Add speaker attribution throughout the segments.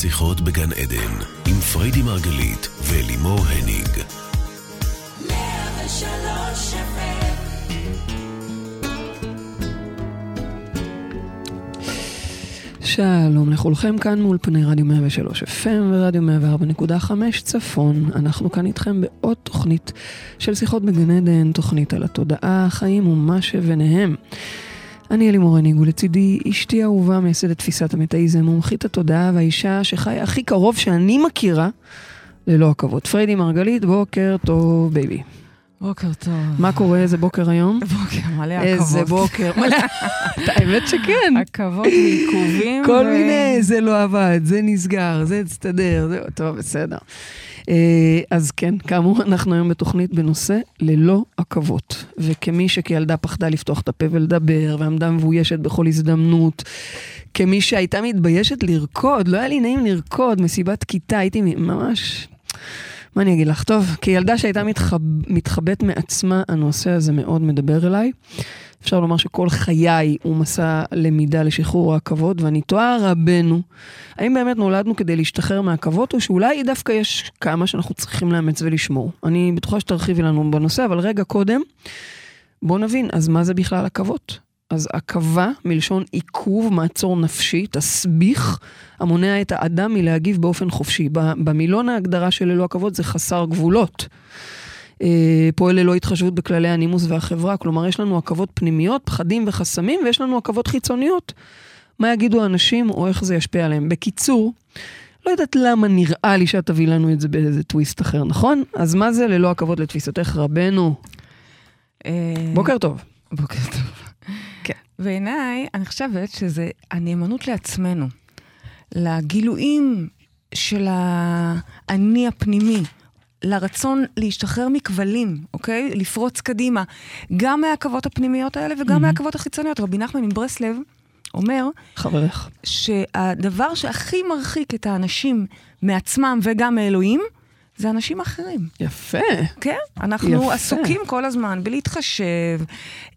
Speaker 1: שיחות בגן עדן, עם פריידי מרגלית ולימור הניג.
Speaker 2: שלום לכולכם, כאן מאולפני רדיו 103 FM ורדיו 104.5 צפון. אנחנו כאן איתכם בעוד תוכנית של שיחות בגן עדן, תוכנית על התודעה, החיים ומה שביניהם. אני אלימור הניג ולצידי אשתי אהובה, מייסדת תפיסת המטאיזם, מומחית התודעה והאישה שחיה הכי קרוב שאני מכירה, ללא עכבות. פריידי מרגלית, בוקר טוב baby.
Speaker 3: בוקר טוב.
Speaker 2: מה קורה? איזה בוקר היום?
Speaker 3: בוקר, מלא עכבות.
Speaker 2: איזה בוקר. האמת שכן.
Speaker 3: עכבות ועיכובים.
Speaker 2: כל מיני, זה לא עבד, זה נסגר, זה הסתדר, זה... טוב, בסדר. אה, אז כן, כאמור, אנחנו היום בתוכנית בנושא ללא עכבות. וכמי שכילדה פחדה לפתוח את הפה ולדבר, ועמדה מבוישת בכל הזדמנות, כמי שהייתה מתביישת לרקוד, לא היה לי נעים לרקוד, מסיבת כיתה, הייתי ממש... מה אני אגיד לך? טוב, כילדה שהייתה מתחב... מתחבאת מעצמה, הנושא הזה מאוד מדבר אליי. אפשר לומר שכל חיי הוא מסע למידה לשחרור העכבות, ואני תוהה רבנו, האם באמת נולדנו כדי להשתחרר מהעכבות, או שאולי דווקא יש כמה שאנחנו צריכים לאמץ ולשמור. אני בטוחה שתרחיבי לנו בנושא, אבל רגע קודם, בואו נבין, אז מה זה בכלל עכבות? אז עכבה, מלשון עיכוב, מעצור נפשי, תסביך, המונע את האדם מלהגיב באופן חופשי. במילון ההגדרה של ללא עכבות זה חסר גבולות. אה, פועל ללא התחשבות בכללי הנימוס והחברה, כלומר יש לנו עכבות פנימיות, פחדים וחסמים, ויש לנו עכבות חיצוניות. מה יגידו האנשים או איך זה ישפיע עליהם. בקיצור, לא יודעת למה נראה לי שאת תביא לנו את זה באיזה טוויסט אחר, נכון? אז מה זה ללא עכבות לתפיסתך, רבנו?
Speaker 3: אה,
Speaker 2: בוקר טוב.
Speaker 3: בוקר טוב.
Speaker 2: כן.
Speaker 3: בעיניי, אני חושבת שזה הנאמנות לעצמנו, לגילויים של האני הפנימי. לרצון להשתחרר מכבלים, אוקיי? לפרוץ קדימה, גם מהעכבות הפנימיות האלה וגם mm-hmm. מהעכבות החיצוניות. רבי נחמן מברסלב אומר...
Speaker 2: חברך.
Speaker 3: שהדבר שהכי מרחיק את האנשים מעצמם וגם מאלוהים, זה אנשים אחרים.
Speaker 2: יפה.
Speaker 3: כן, אנחנו יפה. עסוקים כל הזמן בלהתחשב,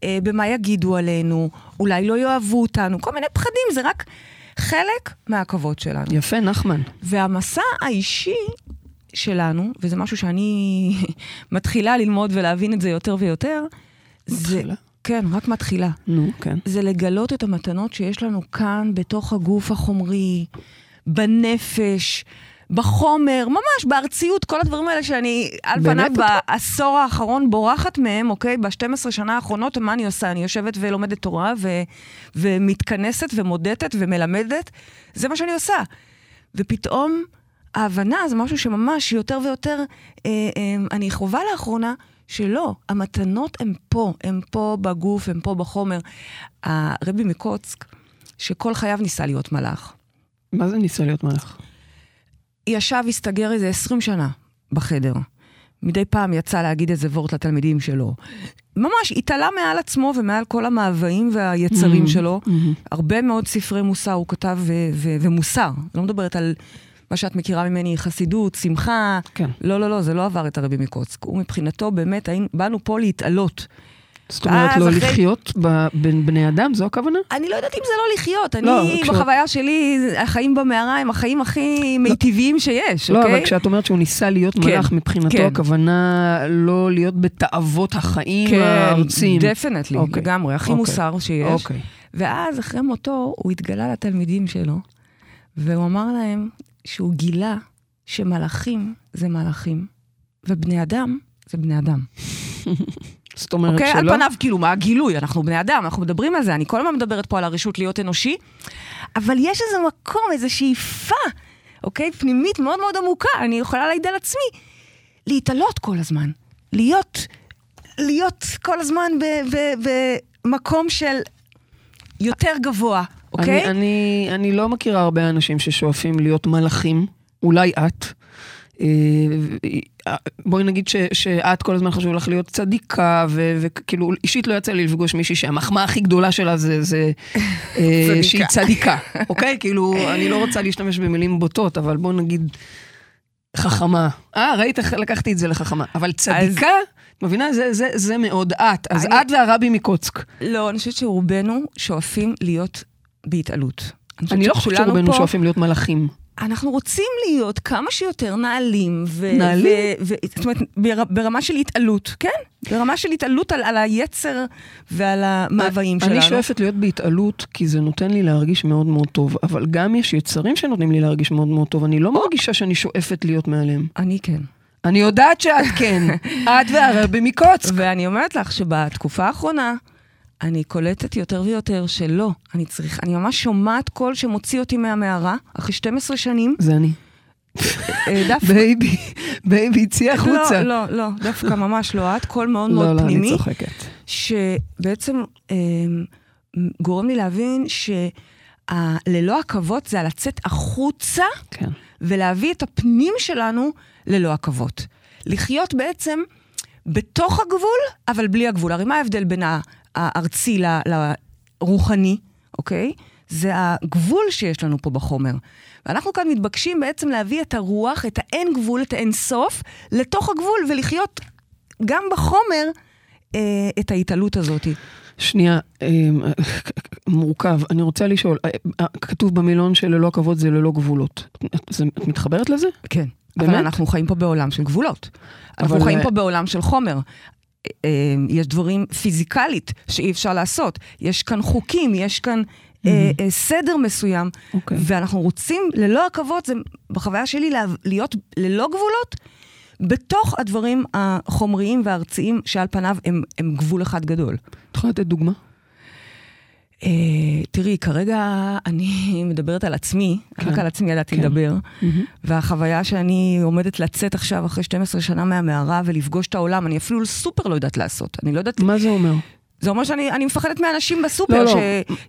Speaker 3: אה, במה יגידו עלינו, אולי לא יאהבו אותנו, כל מיני פחדים, זה רק חלק מהעכבות שלנו.
Speaker 2: יפה, נחמן.
Speaker 3: והמסע האישי שלנו, וזה משהו שאני מתחילה ללמוד ולהבין את זה יותר ויותר,
Speaker 2: מתחילה?
Speaker 3: זה... כן, רק מתחילה.
Speaker 2: נו, כן.
Speaker 3: זה לגלות את המתנות שיש לנו כאן, בתוך הגוף החומרי, בנפש, בחומר, ממש בארציות, כל הדברים האלה שאני על פניו בעשור האחרון בורחת מהם, אוקיי? ב-12 שנה האחרונות, מה אני עושה? אני יושבת ולומדת תורה ו- ומתכנסת ומודדת ומלמדת, זה מה שאני עושה. ופתאום ההבנה זה משהו שממש יותר ויותר אה, אה, אני חווה לאחרונה, שלא, המתנות הן פה, הן פה בגוף, הן פה בחומר. הרבי מקוצק, שכל חייו ניסה להיות מלאך.
Speaker 2: מה זה ניסה להיות מלאך?
Speaker 3: ישב, הסתגר איזה 20 שנה בחדר. מדי פעם יצא להגיד איזה וורט לתלמידים שלו. ממש התעלה מעל עצמו ומעל כל המאוויים והיצרים mm-hmm, שלו. Mm-hmm. הרבה מאוד ספרי מוסר הוא כתב ו- ו- ומוסר. לא מדברת על מה שאת מכירה ממני, חסידות, שמחה.
Speaker 2: כן.
Speaker 3: לא, לא, לא, זה לא עבר את הרבי מקוצק. הוא מבחינתו באמת, היינו, באנו פה להתעלות.
Speaker 2: זאת אומרת, לא אחרי... לחיות בין בני אדם, זו הכוונה?
Speaker 3: אני לא יודעת אם זה לא לחיות. אני, לא, בחוויה. שלי, החיים במערה הם החיים הכי לא. מיטיביים שיש,
Speaker 2: לא,
Speaker 3: אוקיי?
Speaker 2: לא, אבל כשאת אומרת שהוא ניסה להיות כן, מלאך, מבחינתו כן. הכוונה לא להיות בתאוות החיים
Speaker 3: כן,
Speaker 2: הארצים.
Speaker 3: כן, דפנטלי, אוקיי. לגמרי, הכי אוקיי. מוסר שיש.
Speaker 2: אוקיי.
Speaker 3: ואז, אחרי מותו, הוא התגלה לתלמידים שלו, והוא אמר להם שהוא גילה שמלאכים זה מלאכים, ובני אדם זה בני אדם.
Speaker 2: זאת אומרת
Speaker 3: okay,
Speaker 2: שלא?
Speaker 3: על פניו, כאילו, מה הגילוי? אנחנו בני אדם, אנחנו מדברים על זה, אני כל הזמן מדברת פה על הרשות להיות אנושי, אבל יש איזה מקום, איזו שאיפה, אוקיי? Okay, פנימית מאוד מאוד עמוקה, אני יכולה להעיד על עצמי, להתעלות כל הזמן, להיות, להיות כל הזמן במקום של יותר גבוה, אוקיי?
Speaker 2: אני, אני, אני לא מכירה הרבה אנשים ששואפים להיות מלאכים, אולי את. אה, בואי נגיד ש, שאת כל הזמן חשוב לך להיות צדיקה, ו, וכאילו אישית לא יצא לי לפגוש מישהי שהמחמאה הכי גדולה שלה זה, זה אה, שהיא צדיקה, אוקיי? כאילו, אני לא רוצה להשתמש במילים בוטות, אבל בואי נגיד חכמה. אה, ראית איך לקחתי את זה לחכמה. אבל צדיקה... את מבינה? זה, זה, זה מאוד את. אז אני... את והרבי מקוצק.
Speaker 3: לא, אני חושבת שרובנו שואפים להיות בהתעלות.
Speaker 2: אני, אני לא חושבת שרובנו פה... שואפים להיות מלאכים.
Speaker 3: אנחנו רוצים להיות כמה שיותר נעלים. ו-
Speaker 2: נעלים?
Speaker 3: ו- ו- זאת אומרת, בר- ברמה של התעלות, כן? ברמה של התעלות על, על היצר ועל המאוויים שלנו.
Speaker 2: אני שואפת להיות בהתעלות, כי זה נותן לי להרגיש מאוד מאוד טוב, אבל גם יש יצרים שנותנים לי להרגיש מאוד מאוד טוב. אני לא מרגישה שאני שואפת להיות מעליהם.
Speaker 3: אני כן.
Speaker 2: אני יודעת שאת כן. את והרבי מקוצק.
Speaker 3: ואני אומרת לך שבתקופה האחרונה, אני קולטת יותר ויותר שלא, אני צריך, אני ממש שומעת קול שמוציא אותי מהמערה, אחרי 12 שנים,
Speaker 2: זה אני.
Speaker 3: אה, דווקא...
Speaker 2: baby, baby, צאי החוצה.
Speaker 3: לא, לא, לא, דווקא ממש לא את, קול מאוד
Speaker 2: לא,
Speaker 3: מאוד
Speaker 2: לא, אני
Speaker 3: פנימי,
Speaker 2: צוחקת.
Speaker 3: שבעצם אה, גורם לי להבין שללא עכבות זה לצאת החוצה
Speaker 2: כן.
Speaker 3: ולהביא את הפנים שלנו ללא עכבות. לחיות בעצם בתוך הגבול, אבל בלי הגבול. הרי מה ההבדל בין ה- הארצי ל- לרוחני, אוקיי? זה הגבול שיש לנו פה בחומר. ואנחנו כאן מתבקשים בעצם להביא את הרוח, את האין גבול, את האין סוף, לתוך הגבול, ולחיות גם בחומר אה, את ההתעלות הזאת.
Speaker 2: שנייה, אה, מורכב. אני רוצה לשאול, אה, אה, כתוב במילון שללא עכבות זה ללא גבולות. את- מתחברת לזה?
Speaker 3: כן.
Speaker 2: באמת?
Speaker 3: אבל אנחנו חיים פה בעולם של גבולות. אנחנו חיים
Speaker 2: אה,
Speaker 3: פה בעולם של חומר. אה, יש דברים פיזיקלית שאי אפשר לעשות. יש כאן חוקים, יש כאן אה, סדר מסוים.
Speaker 2: אוקיי.
Speaker 3: ואנחנו רוצים, ללא עכבות, זה בחוויה שלי לה- להיות ללא גבולות, בתוך הדברים החומריים והארציים שעל פניו הם, הם גבול אחד גדול.
Speaker 2: את יכולה לתת דוגמה?
Speaker 3: אה, תראי, כרגע אני מדברת על עצמי,
Speaker 2: כן.
Speaker 3: רק על עצמי ידעתי
Speaker 2: כן.
Speaker 3: לדבר, והחוויה שאני עומדת לצאת עכשיו אחרי 12 שנה מהמערה ולפגוש את העולם, אני אפילו סופר לא יודעת לעשות. אני לא יודעת,
Speaker 2: מה זה אומר?
Speaker 3: זה אומר שאני אני מפחדת מאנשים בסופר.
Speaker 2: לא, לא,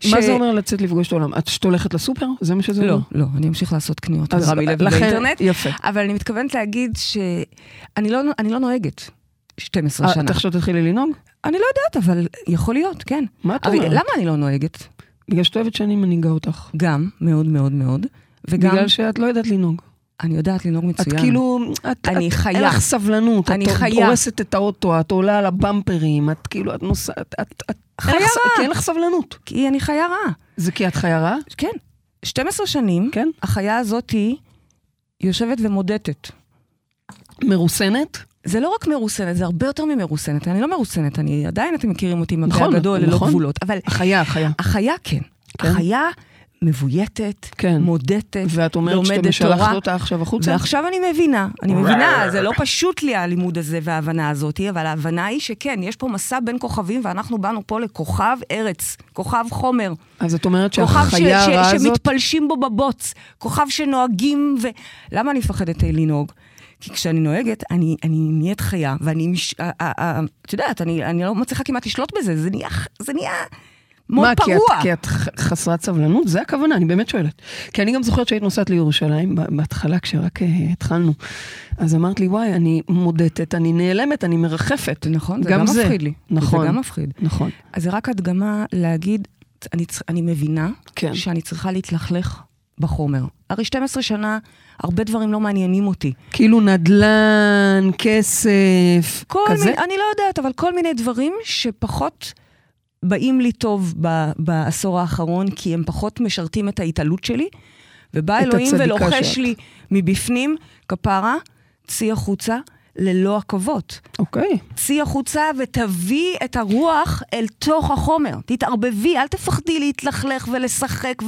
Speaker 3: ש,
Speaker 2: מה
Speaker 3: ש...
Speaker 2: זה אומר לצאת לפגוש את העולם? את שאת הולכת לסופר? זה מה שזה
Speaker 3: לא,
Speaker 2: אומר?
Speaker 3: לא, אני אמשיך לעשות קניות ברמי
Speaker 2: לכן-
Speaker 3: באינטרנט,
Speaker 2: יפה.
Speaker 3: אבל אני מתכוונת להגיד שאני לא, לא נוהגת 12
Speaker 2: אה,
Speaker 3: שנה.
Speaker 2: את עכשיו תתחילי לנהוג?
Speaker 3: אני לא יודעת, אבל יכול להיות, כן.
Speaker 2: מה את אומרת?
Speaker 3: למה אני לא נוהגת?
Speaker 2: בגלל שאת אוהבת שאני מנהיגה אותך.
Speaker 3: גם, מאוד מאוד מאוד. וגם,
Speaker 2: בגלל שאת לא יודעת לנהוג.
Speaker 3: אני יודעת לנהוג
Speaker 2: את
Speaker 3: מצוין.
Speaker 2: כאילו, את,
Speaker 3: אני
Speaker 2: את,
Speaker 3: חיה.
Speaker 2: אין לך סבלנות,
Speaker 3: אני
Speaker 2: את
Speaker 3: חיה.
Speaker 2: הורסת את האוטו, את עולה על הבמפרים, את כאילו, את נוסעת, את, את, את
Speaker 3: חיה רעה.
Speaker 2: כי אין לך סבלנות.
Speaker 3: כי אני חיה רעה.
Speaker 2: זה כי את חיה רעה?
Speaker 3: כן. 12 שנים,
Speaker 2: כן.
Speaker 3: החיה הזאתי יושבת ומודדת.
Speaker 2: מרוסנת?
Speaker 3: זה לא רק מרוסנת, זה הרבה יותר ממרוסנת. אני לא מרוסנת, אני עדיין, אתם מכירים אותי הפה
Speaker 2: נכון,
Speaker 3: הגדול, ללא
Speaker 2: נכון.
Speaker 3: גבולות. אבל
Speaker 2: החיה, החיה.
Speaker 3: החיה כן.
Speaker 2: כן?
Speaker 3: החיה מבויתת,
Speaker 2: כן.
Speaker 3: מודדת,
Speaker 2: ואת אומרת שאתה
Speaker 3: לומדת
Speaker 2: משלחת. אותה עכשיו החוצה?
Speaker 3: ועכשיו אני מבינה, אני מבינה, זה לא פשוט לי הלימוד הזה וההבנה הזאת, אבל ההבנה היא שכן, יש פה מסע בין כוכבים, ואנחנו באנו פה לכוכב ארץ, כוכב חומר.
Speaker 2: אז את אומרת
Speaker 3: כוכב
Speaker 2: שהחיה הרעה הזאת...
Speaker 3: שמתפלשים בו בבוץ, כוכב שנוהגים ו... למה אני מפחדת לנהוג? כי כשאני נוהגת, אני, אני נהיית חיה, ואני, מש... את יודעת, אני, אני לא מצליחה כמעט לשלוט בזה, זה נהיה, זה נהיה מאוד
Speaker 2: מה, כי
Speaker 3: פרוע.
Speaker 2: את, כי את ח- חסרת סבלנות? זה הכוונה, אני באמת שואלת. כי אני גם זוכרת שהיית נוסעת לירושלים בהתחלה, כשרק uh, התחלנו. אז אמרת לי, וואי, אני מודדת, אני נעלמת, אני מרחפת.
Speaker 3: נכון, זה גם, מפחיד לי.
Speaker 2: נכון.
Speaker 3: זה גם מפחיד.
Speaker 2: נכון.
Speaker 3: אז זה רק הדגמה להגיד, אני, אני מבינה
Speaker 2: כן.
Speaker 3: שאני צריכה להתלכלך בחומר. הרי 12 שנה, הרבה דברים לא מעניינים אותי.
Speaker 2: כאילו נדל"ן, כסף,
Speaker 3: כל
Speaker 2: כזה?
Speaker 3: מיני, אני לא יודעת, אבל כל מיני דברים שפחות באים לי טוב ב, בעשור האחרון, כי הם פחות משרתים את ההתעלות שלי, ובא אלוהים ולוחש
Speaker 2: שאת.
Speaker 3: לי מבפנים, כפרה, צאי החוצה ללא עכבות.
Speaker 2: אוקיי.
Speaker 3: צאי החוצה ותביאי את הרוח אל תוך החומר. תתערבבי, אל תפחדי להתלכלך ולשחק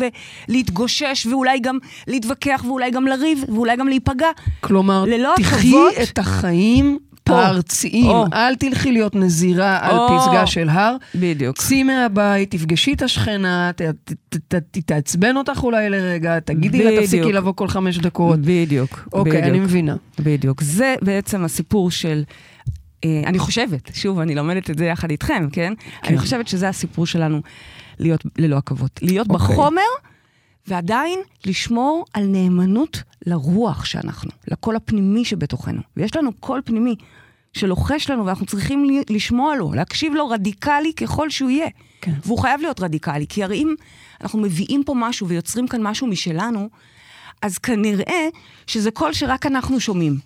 Speaker 3: ולהתגושש, ואולי גם להתווכח, ואולי גם לריב, ואולי גם להיפגע.
Speaker 2: כלומר,
Speaker 3: ללא
Speaker 2: תחי
Speaker 3: עכבות.
Speaker 2: את החיים
Speaker 3: פה.
Speaker 2: הארציים.
Speaker 3: או.
Speaker 2: אל תלכי להיות נזירה על
Speaker 3: או.
Speaker 2: פסגה של הר.
Speaker 3: בדיוק.
Speaker 2: צאי מהבית, תפגשי את השכנה, ת- ת- ת- ת- תעצבן אותך אולי לרגע, תגידי לה. תפסיקי לבוא כל חמש דקות.
Speaker 3: בדיוק.
Speaker 2: אוקיי,
Speaker 3: בדיוק.
Speaker 2: אני מבינה.
Speaker 3: בדיוק. זה בעצם הסיפור של... אה, אני חושבת, שוב, אני לומדת את זה יחד איתכם, כן?
Speaker 2: כן.
Speaker 3: אני חושבת שזה הסיפור שלנו להיות ללא עכבות. להיות
Speaker 2: אוקיי.
Speaker 3: בחומר, ועדיין לשמור על נאמנות לרוח שאנחנו, לקול הפנימי שבתוכנו. ויש לנו קול פנימי שלוחש לנו, ואנחנו צריכים לשמוע לו, להקשיב לו רדיקלי ככל שהוא יהיה.
Speaker 2: כן.
Speaker 3: והוא חייב להיות רדיקלי, כי הרי אם אנחנו מביאים פה משהו ויוצרים כאן משהו משלנו, אז כנראה שזה קול שרק אנחנו שומעים.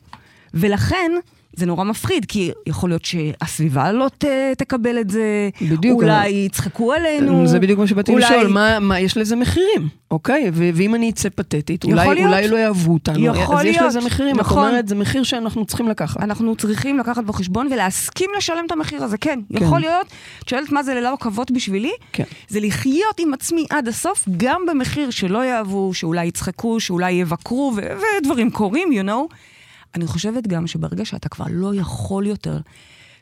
Speaker 3: ולכן, זה נורא מפחיד, כי יכול להיות שהסביבה לא ת, תקבל את זה,
Speaker 2: בדיוק.
Speaker 3: אולי יצחקו עלינו.
Speaker 2: זה בדיוק מה שבאתי
Speaker 3: אולי-
Speaker 2: לשאול, מה, מה, יש לזה מחירים, אוקיי? ו- ואם אני אצא פתטית, אולי,
Speaker 3: להיות.
Speaker 2: אולי לא יאהבו אותנו.
Speaker 3: יכול
Speaker 2: אז יש
Speaker 3: להיות.
Speaker 2: לזה מחירים, את
Speaker 3: נכון.
Speaker 2: אומרת, זה מחיר שאנחנו צריכים לקחת.
Speaker 3: אנחנו צריכים לקחת בחשבון ולהסכים לשלם את המחיר הזה, כן.
Speaker 2: כן.
Speaker 3: יכול להיות, את שואלת מה זה ללא עכבות בשבילי?
Speaker 2: כן.
Speaker 3: זה לחיות עם עצמי עד הסוף, גם במחיר שלא יאהבו, שאולי יצחקו, שאולי יבקרו, ו- ודברים קורים, you know. אני חושבת גם שברגע שאתה כבר לא יכול יותר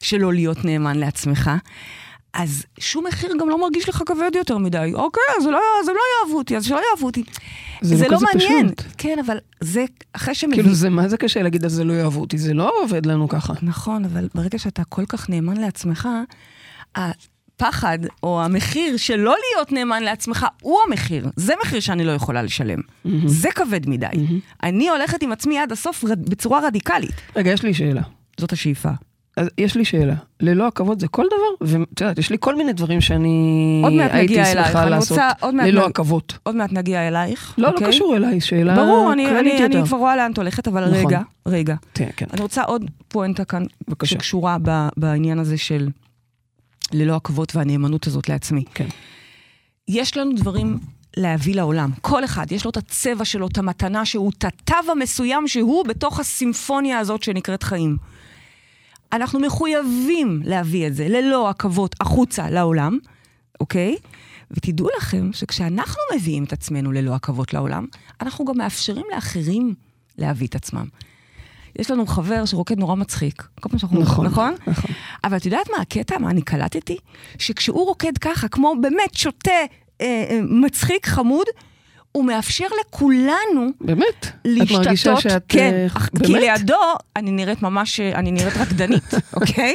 Speaker 3: שלא להיות נאמן לעצמך, אז שום מחיר גם לא מרגיש לך כבד יותר מדי. אוקיי, אז לא, אז הם לא יאהבו אותי, אז שלא יאהבו אותי.
Speaker 2: זה לא כזה
Speaker 3: מעניין.
Speaker 2: פשוט.
Speaker 3: כן, אבל זה אחרי שמבין...
Speaker 2: כאילו, זה, מה זה קשה להגיד, אז זה לא יאהבו אותי, זה לא עובד לנו ככה.
Speaker 3: נכון, אבל ברגע שאתה כל כך נאמן לעצמך, הפחד או המחיר של לא להיות נאמן לעצמך הוא המחיר. זה מחיר שאני לא יכולה לשלם. זה כבד מדי. אני הולכת עם עצמי עד הסוף רד- בצורה רדיקלית.
Speaker 2: רגע, יש לי שאלה.
Speaker 3: זאת השאיפה.
Speaker 2: אז יש לי שאלה. ללא עכבות זה כל דבר? ואת יודעת, יש לי כל מיני דברים שאני הייתי
Speaker 3: אלייך.
Speaker 2: שמחה
Speaker 3: אני
Speaker 2: לעשות
Speaker 3: רוצה עוד מעט
Speaker 2: ללא עכבות.
Speaker 3: עוד מעט נגיע אלייך.
Speaker 2: לא,
Speaker 3: אוקיי?
Speaker 2: לא קשור אליי, שאלה
Speaker 3: ברור, אני, אני. אני כבר רואה לאן את הולכת, אבל
Speaker 2: נכון.
Speaker 3: רגע, רגע.
Speaker 2: כן, כן.
Speaker 3: אני רוצה עוד פואנטה כאן,
Speaker 2: בבקשה.
Speaker 3: שקשורה ב, בעניין הזה של ללא עכבות והנאמנות הזאת לעצמי.
Speaker 2: כן.
Speaker 3: יש לנו דברים להביא לעולם. כל אחד, יש לו את הצבע שלו, את המתנה שהוא, את התו המסוים שהוא בתוך הסימפוניה הזאת שנקראת חיים. אנחנו מחויבים להביא את זה ללא עכבות החוצה לעולם, אוקיי? ותדעו לכם שכשאנחנו מביאים את עצמנו ללא עכבות לעולם, אנחנו גם מאפשרים לאחרים להביא את עצמם. יש לנו חבר שרוקד נורא מצחיק. כל פעם שאנחנו...
Speaker 2: נכון,
Speaker 3: נכון?
Speaker 2: נכון.
Speaker 3: אבל את יודעת מה הקטע? מה אני קלטתי? שכשהוא רוקד ככה, כמו באמת שוטה, אה, אה, מצחיק, חמוד, הוא מאפשר לכולנו
Speaker 2: באמת? את
Speaker 3: להשתתות,
Speaker 2: מרגישה שאת...
Speaker 3: כן,
Speaker 2: אה,
Speaker 3: אך- כי
Speaker 2: באמת?
Speaker 3: לידו אני נראית ממש, אה, אני נראית רקדנית, אוקיי?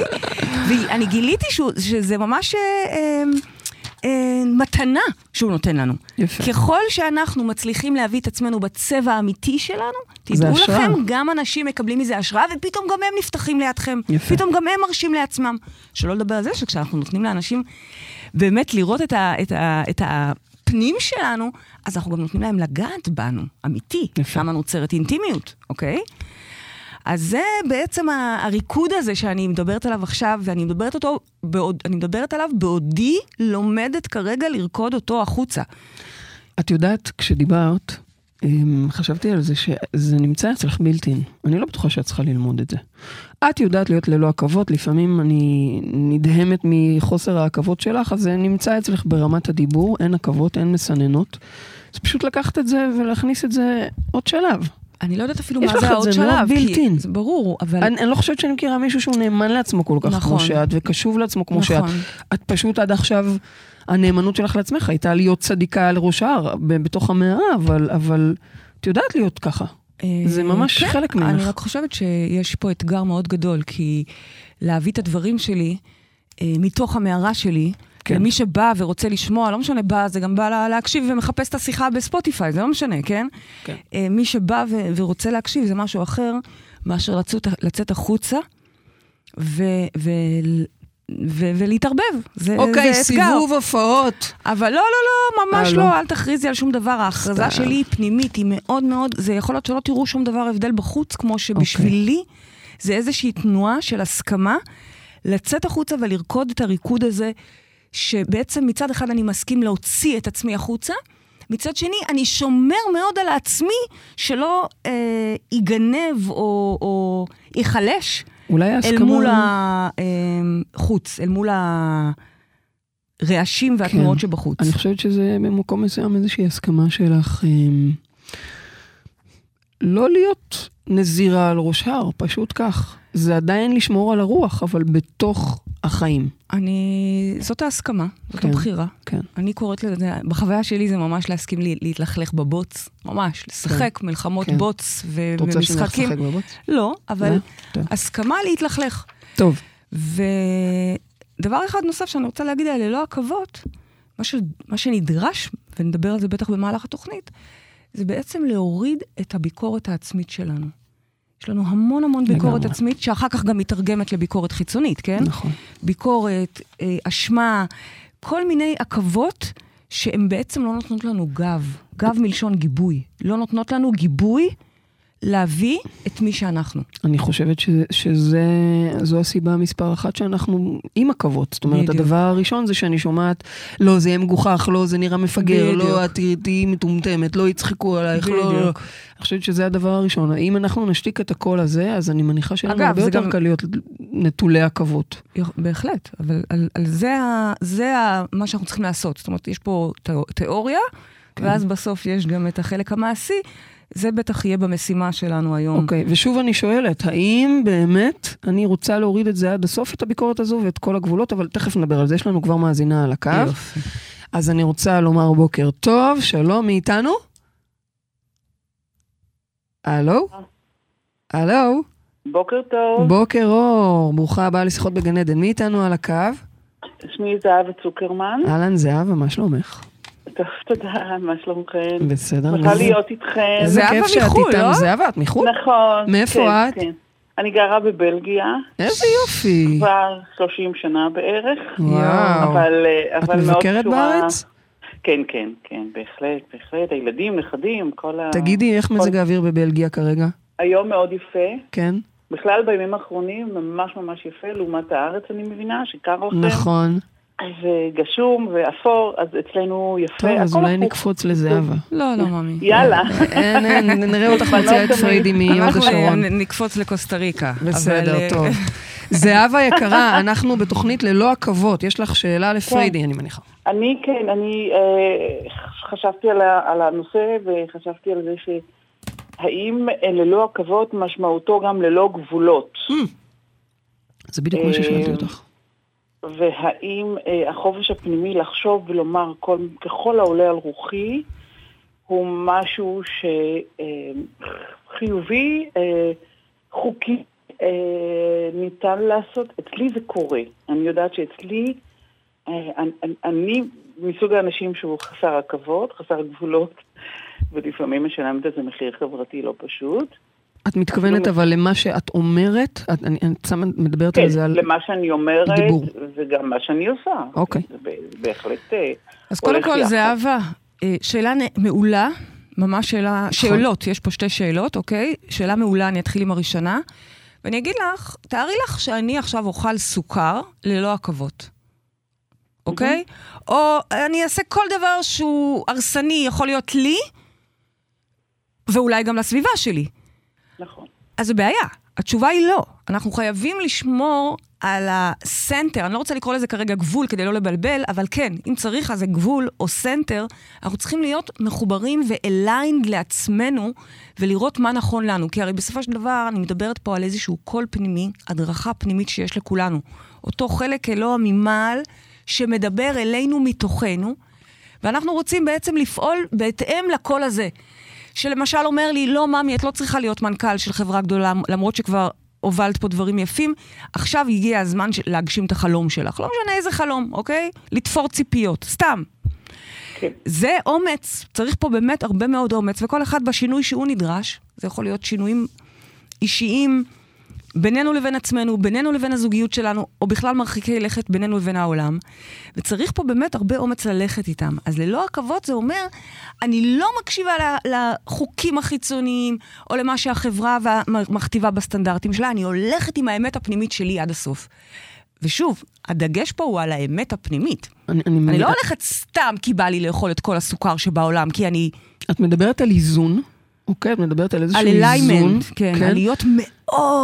Speaker 3: ואני גיליתי שהוא, שזה ממש אה, מתנה שהוא נותן לנו.
Speaker 2: יפה.
Speaker 3: ככל שאנחנו מצליחים להביא את עצמנו בצבע האמיתי שלנו, תדעו
Speaker 2: השראה.
Speaker 3: לכם, גם אנשים מקבלים מזה השראה, ופתאום גם הם נפתחים לידכם.
Speaker 2: יפה.
Speaker 3: פתאום גם הם מרשים לעצמם. שלא לדבר על זה שכשאנחנו נותנים לאנשים באמת לראות את, ה, את, ה, את הפנים שלנו, אז אנחנו גם נותנים להם לגעת בנו, אמיתי.
Speaker 2: יפה.
Speaker 3: שם נוצרת אינטימיות, אוקיי? אז זה בעצם הריקוד הזה שאני מדברת עליו עכשיו, ואני מדברת אותו, בעוד, מדברת עליו בעודי לומדת כרגע לרקוד אותו החוצה.
Speaker 2: את יודעת, כשדיברת, אמ, חשבתי על זה שזה נמצא אצלך בילטין. אני לא בטוחה שאת צריכה ללמוד את זה. את יודעת להיות ללא עכבות, לפעמים אני נדהמת מחוסר העכבות שלך, אז זה נמצא אצלך ברמת הדיבור, אין עכבות, אין מסננות. אז פשוט לקחת את זה ולהכניס את זה עוד שלב.
Speaker 3: אני לא יודעת אפילו
Speaker 2: יש
Speaker 3: מה
Speaker 2: לך
Speaker 3: זה
Speaker 2: את
Speaker 3: העוד
Speaker 2: זה מאוד
Speaker 3: שלב. כי-
Speaker 2: built in.
Speaker 3: זה ברור, אבל...
Speaker 2: אני, אני לא חושבת שאני מכירה מישהו שהוא נאמן לעצמו כל כך
Speaker 3: נכון.
Speaker 2: כמו שאת, וקשוב לעצמו כמו שאת.
Speaker 3: נכון.
Speaker 2: את פשוט עד עכשיו, הנאמנות שלך לעצמך הייתה להיות צדיקה על ראש ההר, בתוך המערה, אבל, אבל את יודעת להיות ככה. זה
Speaker 3: אה,
Speaker 2: ממש
Speaker 3: כן,
Speaker 2: חלק ממך.
Speaker 3: אני רק חושבת שיש פה אתגר מאוד גדול, כי להביא את הדברים שלי אה, מתוך המערה שלי,
Speaker 2: כן.
Speaker 3: למי שבא ורוצה לשמוע, לא משנה בא, זה גם בא לה- להקשיב ומחפש את השיחה בספוטיפיי, זה לא משנה, כן?
Speaker 2: כן.
Speaker 3: אה, מי שבא ו- ורוצה להקשיב זה משהו אחר מאשר לצאת, לצאת החוצה ו- ו- ו- ולהתערבב. זה,
Speaker 2: אוקיי,
Speaker 3: זה אתגר.
Speaker 2: סיבוב הופעות.
Speaker 3: אבל לא, לא, לא, ממש
Speaker 2: אה,
Speaker 3: לא,
Speaker 2: לא.
Speaker 3: אל תכריזי על שום דבר. ההכרזה
Speaker 2: סתם.
Speaker 3: שלי היא פנימית, היא מאוד מאוד, זה יכול להיות שלא תראו שום דבר הבדל בחוץ, כמו שבשבילי
Speaker 2: אוקיי.
Speaker 3: זה איזושהי תנועה של הסכמה לצאת החוצה ולרקוד את הריקוד הזה, שבעצם מצד אחד אני מסכים להוציא את עצמי החוצה, מצד שני, אני שומר מאוד על עצמי שלא אה, ייגנב או, או ייחלש. אל מול החוץ, אל מול הרעשים והתנועות
Speaker 2: כן.
Speaker 3: שבחוץ.
Speaker 2: אני חושבת שזה במקום מסוים איזושהי הסכמה שלך אמ, לא להיות נזירה על ראש הר, פשוט כך. זה עדיין לשמור על הרוח, אבל בתוך החיים.
Speaker 3: אני, זאת ההסכמה, זאת
Speaker 2: כן.
Speaker 3: הבחירה.
Speaker 2: כן.
Speaker 3: אני קוראת לזה, בחוויה שלי זה ממש להסכים לי, להתלכלך בבוץ, ממש, לשחק מלחמות
Speaker 2: כן.
Speaker 3: בוץ ו-
Speaker 2: את רוצה
Speaker 3: ומשחקים.
Speaker 2: לשחק בבוץ?
Speaker 3: לא, אבל
Speaker 2: לא?
Speaker 3: הסכמה להתלכלך.
Speaker 2: טוב.
Speaker 3: ודבר אחד נוסף שאני רוצה להגיד על ללא עכבות, מה, ש... מה שנדרש, ונדבר על זה בטח במהלך התוכנית, זה בעצם להוריד את הביקורת העצמית שלנו. יש לנו המון המון ביקורת
Speaker 2: לגמרי.
Speaker 3: עצמית, שאחר כך גם מתרגמת לביקורת חיצונית, כן?
Speaker 2: נכון.
Speaker 3: ביקורת, אה, אשמה, כל מיני עכבות שהן בעצם לא נותנות לנו גב. גב מלשון גיבוי. לא נותנות לנו גיבוי להביא את מי שאנחנו.
Speaker 2: אני חושבת ש, שזו הסיבה מספר אחת שאנחנו עם עכבות. זאת אומרת,
Speaker 3: בדיוק.
Speaker 2: הדבר הראשון זה שאני שומעת, לא, זה יהיה מגוחך, לא, זה נראה מפגר,
Speaker 3: בדיוק.
Speaker 2: לא, את תהיי- מטומטמת, לא יצחקו עלייך, לא, לא. אני חושבת שזה הדבר הראשון. אם אנחנו נשתיק את הקול הזה, אז אני מניחה שיהיה לנו הרבה יותר
Speaker 3: גם-
Speaker 2: קל להיות נטולי עכבות.
Speaker 3: בהחלט, אבל על, על זה, זה מה שאנחנו צריכים לעשות. זאת אומרת, יש פה תיאו- תיאוריה,
Speaker 2: כן.
Speaker 3: ואז בסוף יש גם את החלק המעשי. זה בטח יהיה במשימה שלנו היום.
Speaker 2: אוקיי, ושוב אני שואלת, האם באמת אני רוצה להוריד את זה עד הסוף, את הביקורת הזו ואת כל הגבולות, אבל תכף נדבר על זה, יש לנו כבר מאזינה על הקו.
Speaker 3: יופי.
Speaker 2: אז אני רוצה לומר בוקר טוב, שלום, מי איתנו? הלו? הלו?
Speaker 4: בוקר טוב,
Speaker 2: בוקר אור, ברוכה הבאה לשיחות בגן עדן. מי איתנו על הקו?
Speaker 4: שמי זהבה צוקרמן.
Speaker 2: אהלן זהבה, מה שלומך?
Speaker 4: טוב, תודה, מה שלומכם?
Speaker 2: בסדר.
Speaker 4: שמחה להיות איתכם.
Speaker 3: זהבה
Speaker 2: כיף שאת
Speaker 3: מחו"ל,
Speaker 2: איתנו.
Speaker 3: לא?
Speaker 2: זהבה, את מחו"ל?
Speaker 4: נכון.
Speaker 2: מאיפה
Speaker 4: כן,
Speaker 2: את?
Speaker 4: כן. אני גרה בבלגיה,
Speaker 2: איזה יופי.
Speaker 4: כבר 30 שנה בערך.
Speaker 2: וואו.
Speaker 4: אבל, אה,
Speaker 2: את
Speaker 4: אבל מאוד
Speaker 2: מבקרת
Speaker 4: קשורה-
Speaker 2: בארץ?
Speaker 4: כן, כן, כן, בהחלט, בהחלט. הילדים, נכדים, כל ה...
Speaker 2: תגידי, איך
Speaker 4: כל-
Speaker 2: מזג האוויר בבלגיה כרגע?
Speaker 4: היום מאוד יפה.
Speaker 2: כן?
Speaker 4: בכלל בימים האחרונים ממש ממש יפה, לעומת הארץ, אני מבינה, שקר לכם.
Speaker 2: נכון.
Speaker 4: וגשום ואפור, אז אצלנו יפה.
Speaker 2: טוב, אז אולי. נקפוץ לזהבה.
Speaker 3: לא, לא, מאמי.
Speaker 4: יאללה.
Speaker 2: נראה אותך מוציאה את
Speaker 4: בנות
Speaker 2: פריידי. מהוד
Speaker 3: אנחנו
Speaker 2: השרון.
Speaker 3: נ- נקפוץ לקוסטה ריקה.
Speaker 2: בסדר,
Speaker 3: אה,
Speaker 2: טוב. זהבה יקרה, אנחנו בתוכנית ללא עכבות. יש לך שאלה לפריידי, אני מניחה.
Speaker 4: אני כן, אני אה, חשבתי על, הנושא וחשבתי על זה שהאם אה, ללא עכבות משמעותו גם ללא גבולות,
Speaker 2: זה בדיוק מה ששאלתי
Speaker 4: אה,
Speaker 2: אותך.
Speaker 4: והאם אה, החופש הפנימי לחשוב ולומר כל, ככל העולה על רוחי הוא משהו שחיובי, אה, חוקי, אה, ניתן לעשות. אצלי זה קורה. אני יודעת שאצלי, אה, אני, אני- מסוג האנשים שהוא חסר עכבות, חסר גבולות, ולפעמים משלם את זה מחיר חברתי לא פשוט.
Speaker 2: את מתכוונת
Speaker 4: לא-
Speaker 2: אבל למה שאת אומרת? את- אני אני שמה- מדברת
Speaker 4: כן,
Speaker 2: על זה על...
Speaker 4: למה שאני אומרת,
Speaker 2: דיבור.
Speaker 4: וגם מה שאני עושה.
Speaker 2: אוקיי.
Speaker 4: זה בהחלט... אה,
Speaker 3: אז קודם כל. זהבה, אה, שאלה מעולה, ממש שאלה,
Speaker 2: נכון.
Speaker 3: שאלות, יש פה שתי שאלות, אוקיי? שאלה מעולה, אני אתחיל עם הראשונה. ואני אגיד לך, תארי לך שאני עכשיו אוכל סוכר ללא עכבות, אוקיי? או אני אעשה כל דבר שהוא הרסני, יכול להיות לי, ואולי גם לסביבה שלי.
Speaker 4: נכון.
Speaker 3: אז זו בעיה. התשובה היא לא. אנחנו חייבים לשמור על ה center, אני לא רוצה לקרוא לזה כרגע גבול כדי לא לבלבל, אבל כן, אם צריך אז זה גבול או center, אנחנו צריכים להיות מחוברים ו aligned לעצמנו ולראות מה נכון לנו. כי הרי בסופו של דבר אני מדברת פה על איזשהו קול פנימי, הדרכה פנימית שיש לכולנו. אותו חלק אלוה ממעל שמדבר אלינו מתוכנו, ואנחנו רוצים בעצם לפעול בהתאם לקול הזה. שלמשל אומר לי, לא, מאמי, את לא צריכה להיות מנכ"ל של חברה גדולה, למרות שכבר הובלת פה דברים יפים, עכשיו הגיע הזמן של- להגשים את החלום שלך. לא משנה איזה חלום, אוקיי? לתפור ציפיות, סתם.
Speaker 4: כן.
Speaker 3: זה אומץ, צריך פה באמת הרבה מאוד אומץ, וכל אחד בשינוי שהוא נדרש, זה יכול להיות שינויים אישיים בינינו לבין עצמנו, בינינו לבין הזוגיות שלנו, או בכלל מרחיקי לכת בינינו לבין העולם. וצריך פה באמת הרבה אומץ ללכת איתם. אז ללא עכבות זה אומר, אני לא מקשיבה לחוקים החיצוניים, או למה שהחברה מכתיבה בסטנדרטים שלה, אני הולכת עם האמת הפנימית שלי עד הסוף. ושוב, הדגש פה הוא על האמת הפנימית.
Speaker 2: אני, אני,
Speaker 3: אני לא הולכת סתם כי בא לי לאכול את כל הסוכר שבעולם, כי אני...
Speaker 2: את מדברת על איזון, אוקיי? את מדברת על איזשהו
Speaker 3: על
Speaker 2: איזון.
Speaker 3: alignment, כן,
Speaker 2: כן,
Speaker 3: על להיות מאוד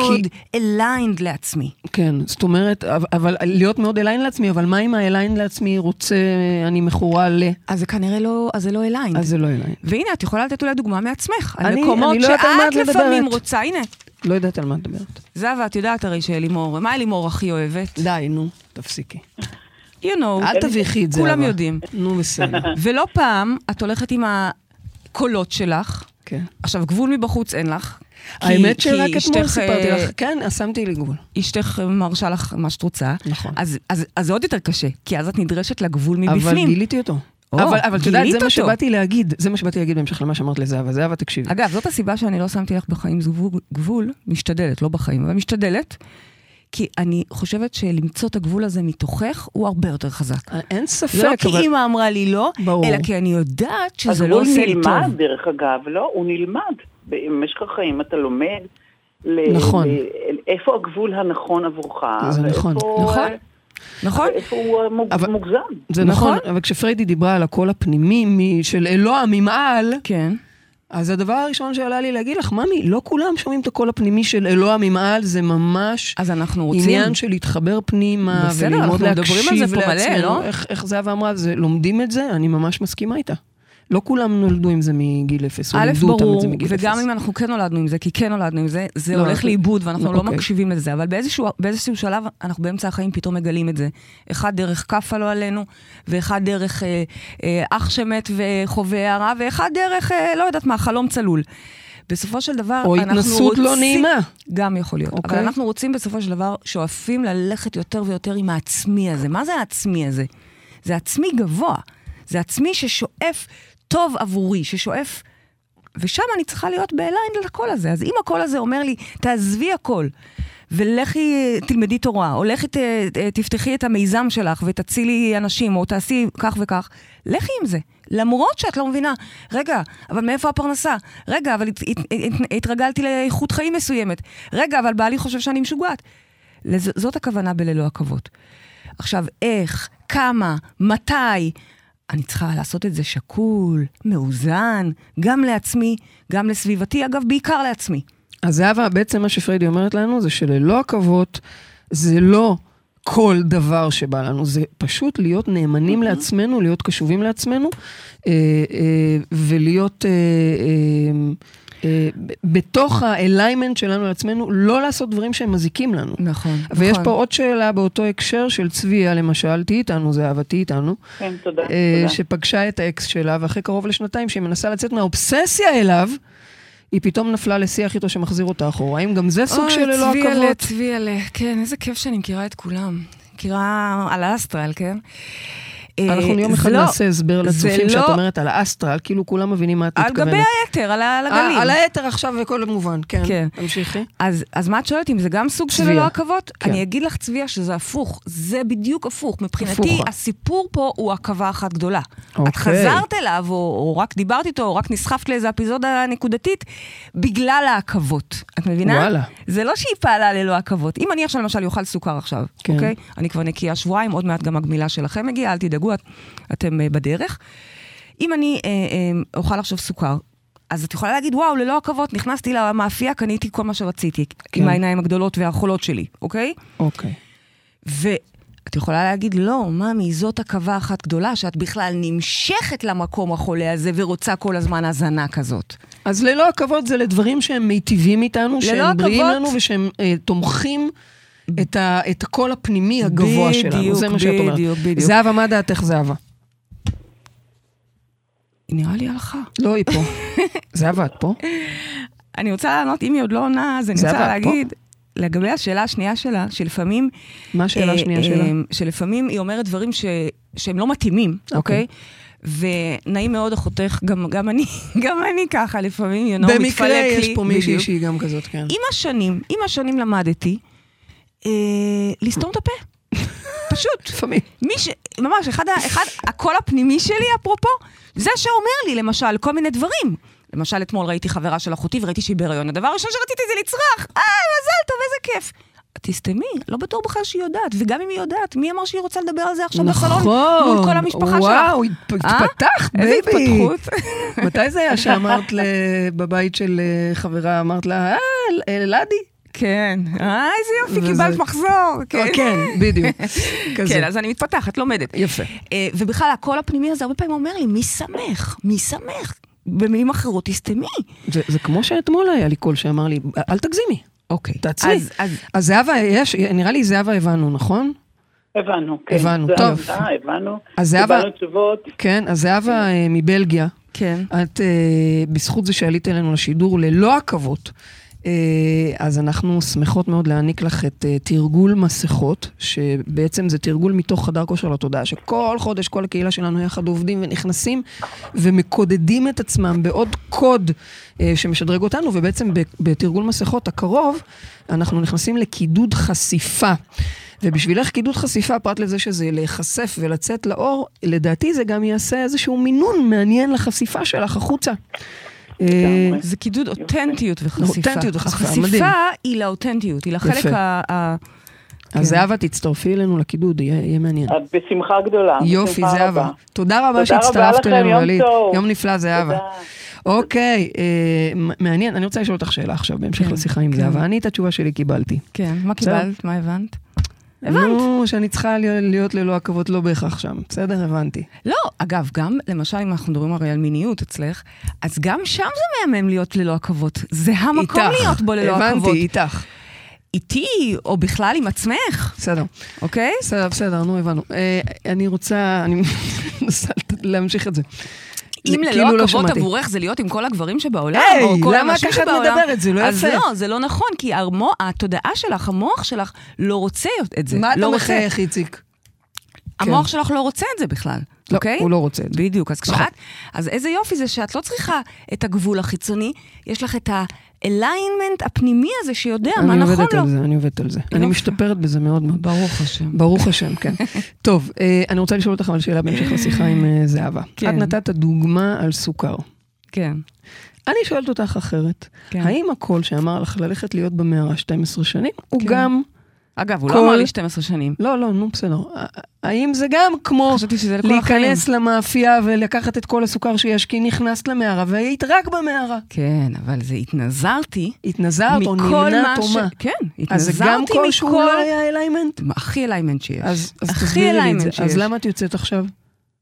Speaker 2: כי-
Speaker 3: aligned לעצמי.
Speaker 2: כן, זאת אומרת, אבל, אבל להיות מאוד aligned לעצמי, אבל מה אם ה align לעצמי רוצה, אני מכורה ל...
Speaker 3: אז זה כנראה לא, אז זה לא aligned.
Speaker 2: אז זה לא aligned.
Speaker 3: והנה, את יכולה לתת אולי דוגמה מעצמך. על
Speaker 2: אני-
Speaker 3: מקומות
Speaker 2: אני לא יודעת על מה
Speaker 3: שאת
Speaker 2: את
Speaker 3: לפעמים. רוצה, הנה.
Speaker 2: לא יודעת על מה את מדברת.
Speaker 3: זהבה, את יודעת הרי שלימור, מה לימור הכי אוהבת?
Speaker 2: די, נו, תפסיקי.
Speaker 3: You know,
Speaker 2: אל תביכי את זה.
Speaker 3: כולם. יודעים.
Speaker 2: נו, בסדר.
Speaker 3: ולא פעם את הולכת עם הקולות שלך.
Speaker 2: כן.
Speaker 3: עכשיו, גבול מבחוץ אין לך. כי-
Speaker 2: האמת
Speaker 3: כי
Speaker 2: שרק אתמול סיפרתי
Speaker 3: אה,
Speaker 2: לך, כן, שמתי לי גבול.
Speaker 3: אשתך מרשה לך מה שאת רוצה.
Speaker 2: נכון.
Speaker 3: אז, אז, אז זה עוד יותר קשה, כי אז את נדרשת לגבול
Speaker 2: אבל
Speaker 3: מבפנים.
Speaker 2: גיליתי אותו.
Speaker 3: או,
Speaker 2: אבל אבל את יודעת, זה מה
Speaker 3: אותו.
Speaker 2: שבאתי להגיד, זה מה שבאתי להגיד בהמשך למה שאמרת לזהבה. זהבה, תקשיבי.
Speaker 3: אגב, זאת הסיבה שאני לא שמתי לך בחיים גבול, גבול, משתדלת, לא בחיים, אבל משתדלת, כי אני חושבת שלמצוא את הגבול הזה מתוכך הוא הרבה יותר חזק.
Speaker 2: אין
Speaker 3: זה לא
Speaker 2: ספק,
Speaker 3: כי
Speaker 2: אבל...
Speaker 3: אימא אמרה לי לא,
Speaker 2: ברור.
Speaker 3: אלא כי אני יודעת שזה
Speaker 4: אז
Speaker 3: לא
Speaker 4: הוא
Speaker 3: עושה לי
Speaker 4: נלמד,
Speaker 3: טוב.
Speaker 4: דרך אגב, לא? הוא נלמד. במשך החיים אתה לומד ל-
Speaker 2: נכון.
Speaker 4: ל- איפה הגבול הנכון עבורך.
Speaker 2: זה נכון.
Speaker 4: ואיפה-
Speaker 3: נכון. נכון?
Speaker 4: איפה הוא
Speaker 2: אבל-
Speaker 4: מוגזם.
Speaker 2: זה נכון, אבל כשפריידי דיברה על הקול הפנימי של אלוה ממעל,
Speaker 3: כן.
Speaker 2: אז הדבר הראשון שעלה לי להגיד לך, ממי, לא כולם שומעים את הקול הפנימי של אלוה ממעל, זה ממש
Speaker 3: אז אנחנו רוצים...
Speaker 2: עניין של להתחבר פנימה,
Speaker 3: בסדר,
Speaker 2: וללמוד
Speaker 3: אנחנו מדברים על
Speaker 2: להקשיב
Speaker 3: זה פה מלא,
Speaker 2: לעצמנו.
Speaker 3: לא?
Speaker 2: איך, איך זהבה אמרה, זה, לומדים את זה, אני ממש מסכימה איתה. לא כולם נולדו עם זה מגיל אפס, או
Speaker 3: א',
Speaker 2: לימדו אותם את
Speaker 3: ברור,
Speaker 2: זה מגיל אפס.
Speaker 3: וגם אם אנחנו כן נולדנו עם זה, כי כן נולדנו עם זה, זה
Speaker 2: לא,
Speaker 3: הולך לאיבוד ואנחנו
Speaker 2: לא,
Speaker 3: לא
Speaker 2: אוקיי.
Speaker 3: מקשיבים לזה, אבל באיזשהו, באיזשהו שלב אנחנו באמצע החיים פתאום מגלים את זה. אחד דרך כאפה לא עלינו, ואחד דרך אה, אה, אח שמת וחווה הרע, ואחד דרך, אה, לא יודעת מה, חלום צלול. בסופו של דבר,
Speaker 2: או
Speaker 3: אנחנו
Speaker 2: התנסות
Speaker 3: רוצים...
Speaker 2: לא נעימה.
Speaker 3: גם יכול להיות.
Speaker 2: אוקיי.
Speaker 3: אבל אנחנו רוצים בסופו של דבר, שואפים ללכת יותר ויותר עם העצמי הזה. מה זה העצמי הזה? זה עצמי גבוה. זה עצמי ששואף טוב עבורי, ששואף... ושם אני צריכה להיות באליין לקול הזה. אז אם הקול הזה אומר לי, תעזבי הכל, ולכי תלמדי תורה, או לכי ת, תפתחי את המיזם שלך ותצילי אנשים, או תעשי כך וכך, לכי עם זה. למרות שאת לא מבינה, רגע, אבל מאיפה הפרנסה? רגע, אבל הת, הת, הת, התרגלתי לאיכות חיים מסוימת. רגע, אבל בעלי חושב שאני משוגעת. לז, זאת הכוונה בללא עכבות. עכשיו, איך, כמה, מתי, אני צריכה לעשות את זה שקול, מאוזן, גם לעצמי, גם לסביבתי, אגב, בעיקר לעצמי.
Speaker 2: אז זהבה, בעצם מה שפריידי אומרת לנו זה שללא עכבות, זה לא כל דבר שבא לנו, זה פשוט להיות נאמנים לעצמנו, להיות קשובים לעצמנו, אה, אה, ולהיות אה, אה, בתוך האליימנט שלנו לעצמנו, לא לעשות דברים שהם מזיקים לנו.
Speaker 3: נכון,
Speaker 2: ויש פה עוד שאלה באותו הקשר של צביה, למשל, תהיי איתנו, זהבה, תהיי איתנו.
Speaker 4: כן, תודה.
Speaker 2: אה,
Speaker 4: תודה.
Speaker 2: שפגשה את האקס שלה, ואחרי קרוב לשנתיים שהיא מנסה לצאת מהאובססיה אליו, היא פתאום נפלה לשיח איתו שמחזיר אותה אחורה. האם גם זה סוג של ללא
Speaker 3: צבי עלה,
Speaker 2: עכבות?
Speaker 3: צבי עלה. כן, איזה כיף שאני מכירה את כולם. מכירה על האסטרל, כן?
Speaker 2: אנחנו
Speaker 3: אה,
Speaker 2: יום
Speaker 3: זה
Speaker 2: אחד
Speaker 3: לא-
Speaker 2: נעשה הסבר לצופים שאת
Speaker 3: לא-
Speaker 2: אומרת על האסטרל, כאילו כולם מבינים מה את
Speaker 3: על
Speaker 2: מתכוונת.
Speaker 3: גבי היתר, על ה- על הגלים.
Speaker 2: אה, על היתר עכשיו וכל המובן, כן.
Speaker 3: כן.
Speaker 2: תמשיכי.
Speaker 3: אז, מה את שואלת אם זה גם סוג של. ללא עכבות?
Speaker 2: כן.
Speaker 3: אני אגיד לך, צביה, שזה הפוך. זה בדיוק הפוך. מבחינתי. הסיפור פה הוא עכבה אחת גדולה. את
Speaker 2: אוקיי.
Speaker 3: חזרת אליו, או, או רק דיברת איתו, או רק נסחפת לאיזו אפיזודה נקודתית, בגלל העכבות. את מבינה?
Speaker 2: וואלה.
Speaker 3: זה לא שהיא פעלה ללא עכבות. אם אני עכשיו למשל אוכל סוכר עכשיו,
Speaker 2: כן.
Speaker 3: אוקיי? אני כבר נקייה שבועיים, עוד מעט גם הגמילה שלכם מגיעה, אל תדאגו, את, אתם אה, בדרך. אם אני אה, אה, אוכל עכשיו סוכר, אז את יכולה להגיד, וואו, ללא עכבות, נכנסתי למאפייה, קניתי כל מה שרציתי,
Speaker 2: כן.
Speaker 3: עם העיניים הגדולות והחולות שלי, אוקיי?
Speaker 2: אוקיי.
Speaker 3: ואת יכולה להגיד, לא, ממי, זאת עכבה אחת גדולה, שאת בכלל נמשכת למקום החולה הזה ורוצה כל הזמן הזנה כזאת.
Speaker 2: אז ללא עכבות זה לדברים שהם מיטיבים איתנו, שהם בריאים. לנו ושהם אה, תומכים את, ה, את הקול הפנימי הגבוה שלנו.
Speaker 3: בדיוק,
Speaker 2: זה מה שאת אומרת.
Speaker 3: בדיוק, בדיוק.
Speaker 2: זהבה, מה דעתך זהבה?
Speaker 3: נראה לי הלכה.
Speaker 2: לא, היא פה. זהבה, את פה?
Speaker 3: אני רוצה לענות, אם היא עוד לא עונה, אז אני רוצה
Speaker 2: את פה?
Speaker 3: להגיד, לגבי השאלה השנייה שלה, שלפעמים...
Speaker 2: מה השאלה
Speaker 3: אה,
Speaker 2: השנייה
Speaker 3: אה,
Speaker 2: שלה?
Speaker 3: שלפעמים היא אומרת דברים ש, שהם לא מתאימים,
Speaker 2: אוקיי.
Speaker 3: אוקיי? ונעים מאוד אחותך, גם, גם אני, גם אני ככה לפעמים, you know,
Speaker 2: במקרה
Speaker 3: מתפלק
Speaker 2: יש
Speaker 3: לי.
Speaker 2: פה מישהי
Speaker 3: בדיוק.
Speaker 2: שהיא גם כזאת, כן.
Speaker 3: עם השנים, עם השנים למדתי אה, לסתום את הפה. פשוט.
Speaker 2: לפעמים.
Speaker 3: מי ש... ממש, אחד, ה- אחד, הקול הפנימי שלי, אפרופו, זה שאומר לי, למשל, כל מיני דברים. למשל, אתמול ראיתי חברה של אחותי וראיתי שהיא בהיריון. הדבר הראשון שרציתי זה לצרוח. אה, מזל טוב, איזה כיף. תסתמי, לא בטוח בכלל שהיא יודעת, וגם אם היא יודעת, מי אמר שהיא רוצה לדבר על זה עכשיו בסלון מול כל המשפחה שלך?
Speaker 2: נכון. וואו,
Speaker 3: אה?
Speaker 2: התפתחת,
Speaker 3: איזה
Speaker 2: baby.
Speaker 3: התפתחות.
Speaker 2: מתי זה היה שאמרת בבית של אה, חברה, אמרת לה, אה, אלעדי?
Speaker 3: כן, אה, איזה יופי,
Speaker 2: וזה-
Speaker 3: קיבלת מחזור. כן.
Speaker 2: כן, בדיוק.
Speaker 3: כן, אז אני מתפתחת, לומדת.
Speaker 2: יפה.
Speaker 3: אה, ובכלל, הקול הפנימי הזה הרבה פעמים אומר לי, מי שמח? מי שמח? במילים אחרות, תסתמי.
Speaker 2: זה זה כמו שאתמול היה לי קול שאמר לי, אל תגזימי,
Speaker 3: אוקיי.
Speaker 2: תעצרי.
Speaker 3: אז, אז
Speaker 2: אז זהבה, יש, נראה לי זהבה הבנו, נכון?
Speaker 4: הבנו, כן.
Speaker 2: הבנו,
Speaker 4: זה
Speaker 2: טוב.
Speaker 4: העבודה, הבנו. קיבלנו תשובות.
Speaker 2: כן, אז זהבה אה, מבלגיה,
Speaker 3: כן.
Speaker 2: את, אה, בזכות זה שעלית אלינו לשידור ללא עכבות, אה, אז אנחנו שמחות מאוד להעניק לך את אה, תרגול מסכות, שבעצם זה תרגול מתוך חדר כושר לתודעה, שכל חודש כל הקהילה שלנו יחד עובדים ונכנסים ומקודדים את עצמם בעוד קוד אה, שמשדרג אותנו, ובעצם בתרגול מסכות הקרוב, אנחנו נכנסים לקידוד חשיפה. ובשבילך קידוד חשיפה, פרט לזה שזה להיחשף ולצאת לאור, לדעתי זה גם יעשה איזשהו מינון מעניין לחשיפה שלך החוצה.
Speaker 4: לגמרי.
Speaker 3: זה קידוד אותנטיות וחשיפה.
Speaker 2: אותנטיות וחשיפה, מדהים.
Speaker 3: החשיפה היא לאותנטיות, היא לחלק. ה... ה- כן.
Speaker 2: אז זהבה, תצטרפי אלינו לקידוד, יהיה מעניין.
Speaker 4: בשמחה גדולה.
Speaker 2: יופי, זהבה. תודה רבה שהצטרפת אלינו,
Speaker 4: יום
Speaker 2: גלית. יום נפלא, זהבה. אוקיי, אה, מעניין, אני רוצה לשאול אותך שאלה עכשיו, בהמשך
Speaker 3: כן,
Speaker 2: לשיחה עם
Speaker 3: כן.
Speaker 2: זהבה. אני את התשובה שלי קיבלתי.
Speaker 3: כן, מה. קיבלת? מה הבנת? הבנת.
Speaker 2: נו, שאני צריכה להיות- ללא עכבות, לא בהכרח שם. בסדר, הבנתי.
Speaker 3: לא, אגב, גם, למשל, אם אנחנו מדברים הרי על מיניות אצלך, אז גם שם זה מהמם להיות ללא עכבות. זה המקום
Speaker 2: איתך.
Speaker 3: להיות בו ללא עכבות.
Speaker 2: הבנתי, איתך.
Speaker 3: איתי, או בכלל עם עצמך,
Speaker 2: בסדר.
Speaker 3: אוקיי?
Speaker 2: בסדר, בסדר, נו, הבנו. אה, אני רוצה, אני מנסה להמשיך את זה.
Speaker 3: אם
Speaker 2: כאילו
Speaker 3: ללא
Speaker 2: לא
Speaker 3: עכבות
Speaker 2: שמעתי.
Speaker 3: עבורך זה להיות עם כל הגברים שבעולם,
Speaker 2: היי,
Speaker 3: או כל
Speaker 2: למה
Speaker 3: האנשים
Speaker 2: ככה את
Speaker 3: שבעולם,
Speaker 2: מדברת? זה לא
Speaker 3: אז
Speaker 2: יפה.
Speaker 3: לא, זה לא נכון, כי המו, התודעה שלך, המוח שלך, לא רוצה את זה.
Speaker 2: מה אתה
Speaker 3: לא רוצה.
Speaker 2: מחייך, איציק?
Speaker 3: המוח שלך לא רוצה את זה בכלל,
Speaker 2: לא,
Speaker 3: אוקיי?
Speaker 2: הוא לא רוצה את זה.
Speaker 3: בדיוק, אז
Speaker 2: נכון.
Speaker 3: כשאת... אז איזה יופי זה שאת לא צריכה את הגבול החיצוני, יש לך את ה-alignment הפנימי הזה שיודע מה
Speaker 2: אני
Speaker 3: נכון
Speaker 2: עובדת
Speaker 3: לו.
Speaker 2: על זה, אני עובדת על זה. אני. משתפרת בזה מאוד מאוד.
Speaker 3: ברוך השם.
Speaker 2: ברוך השם, כן. טוב, אה, אני רוצה לשאול אותך על שאלה בהמשך לשיחה עם אה, זהבה.
Speaker 3: כן.
Speaker 2: את נתת דוגמה על סוכר.
Speaker 3: כן,
Speaker 2: אני שואלת אותך אחרת.
Speaker 3: כן.
Speaker 2: האם הקול שאמר לך ללכת להיות במערה 12 שנים, הוא
Speaker 3: כן.
Speaker 2: גם...
Speaker 3: אגב, הוא
Speaker 2: כל-
Speaker 3: לא אמר לי 12 שנים.
Speaker 2: לא, לא, נו, בסדר. האם זה גם כמו
Speaker 3: לכל החיים.
Speaker 2: להיכנס למאפייה ולקחת את כל הסוכר שיש, כי נכנסת למערה והיית רק במערה?
Speaker 3: כן, אבל זה התנזרתי.
Speaker 2: התנזרת או
Speaker 3: מכל
Speaker 2: נמנעת
Speaker 3: מה
Speaker 2: או
Speaker 3: ש-
Speaker 2: מה?
Speaker 3: כן,
Speaker 2: אז זה גם
Speaker 3: התנזרתי מכל...
Speaker 2: לא היה
Speaker 3: alignment? הכי alignment שיש.
Speaker 2: אז אז תסבירי לי את זה.
Speaker 3: שיש.
Speaker 2: אז למה את יוצאת עכשיו?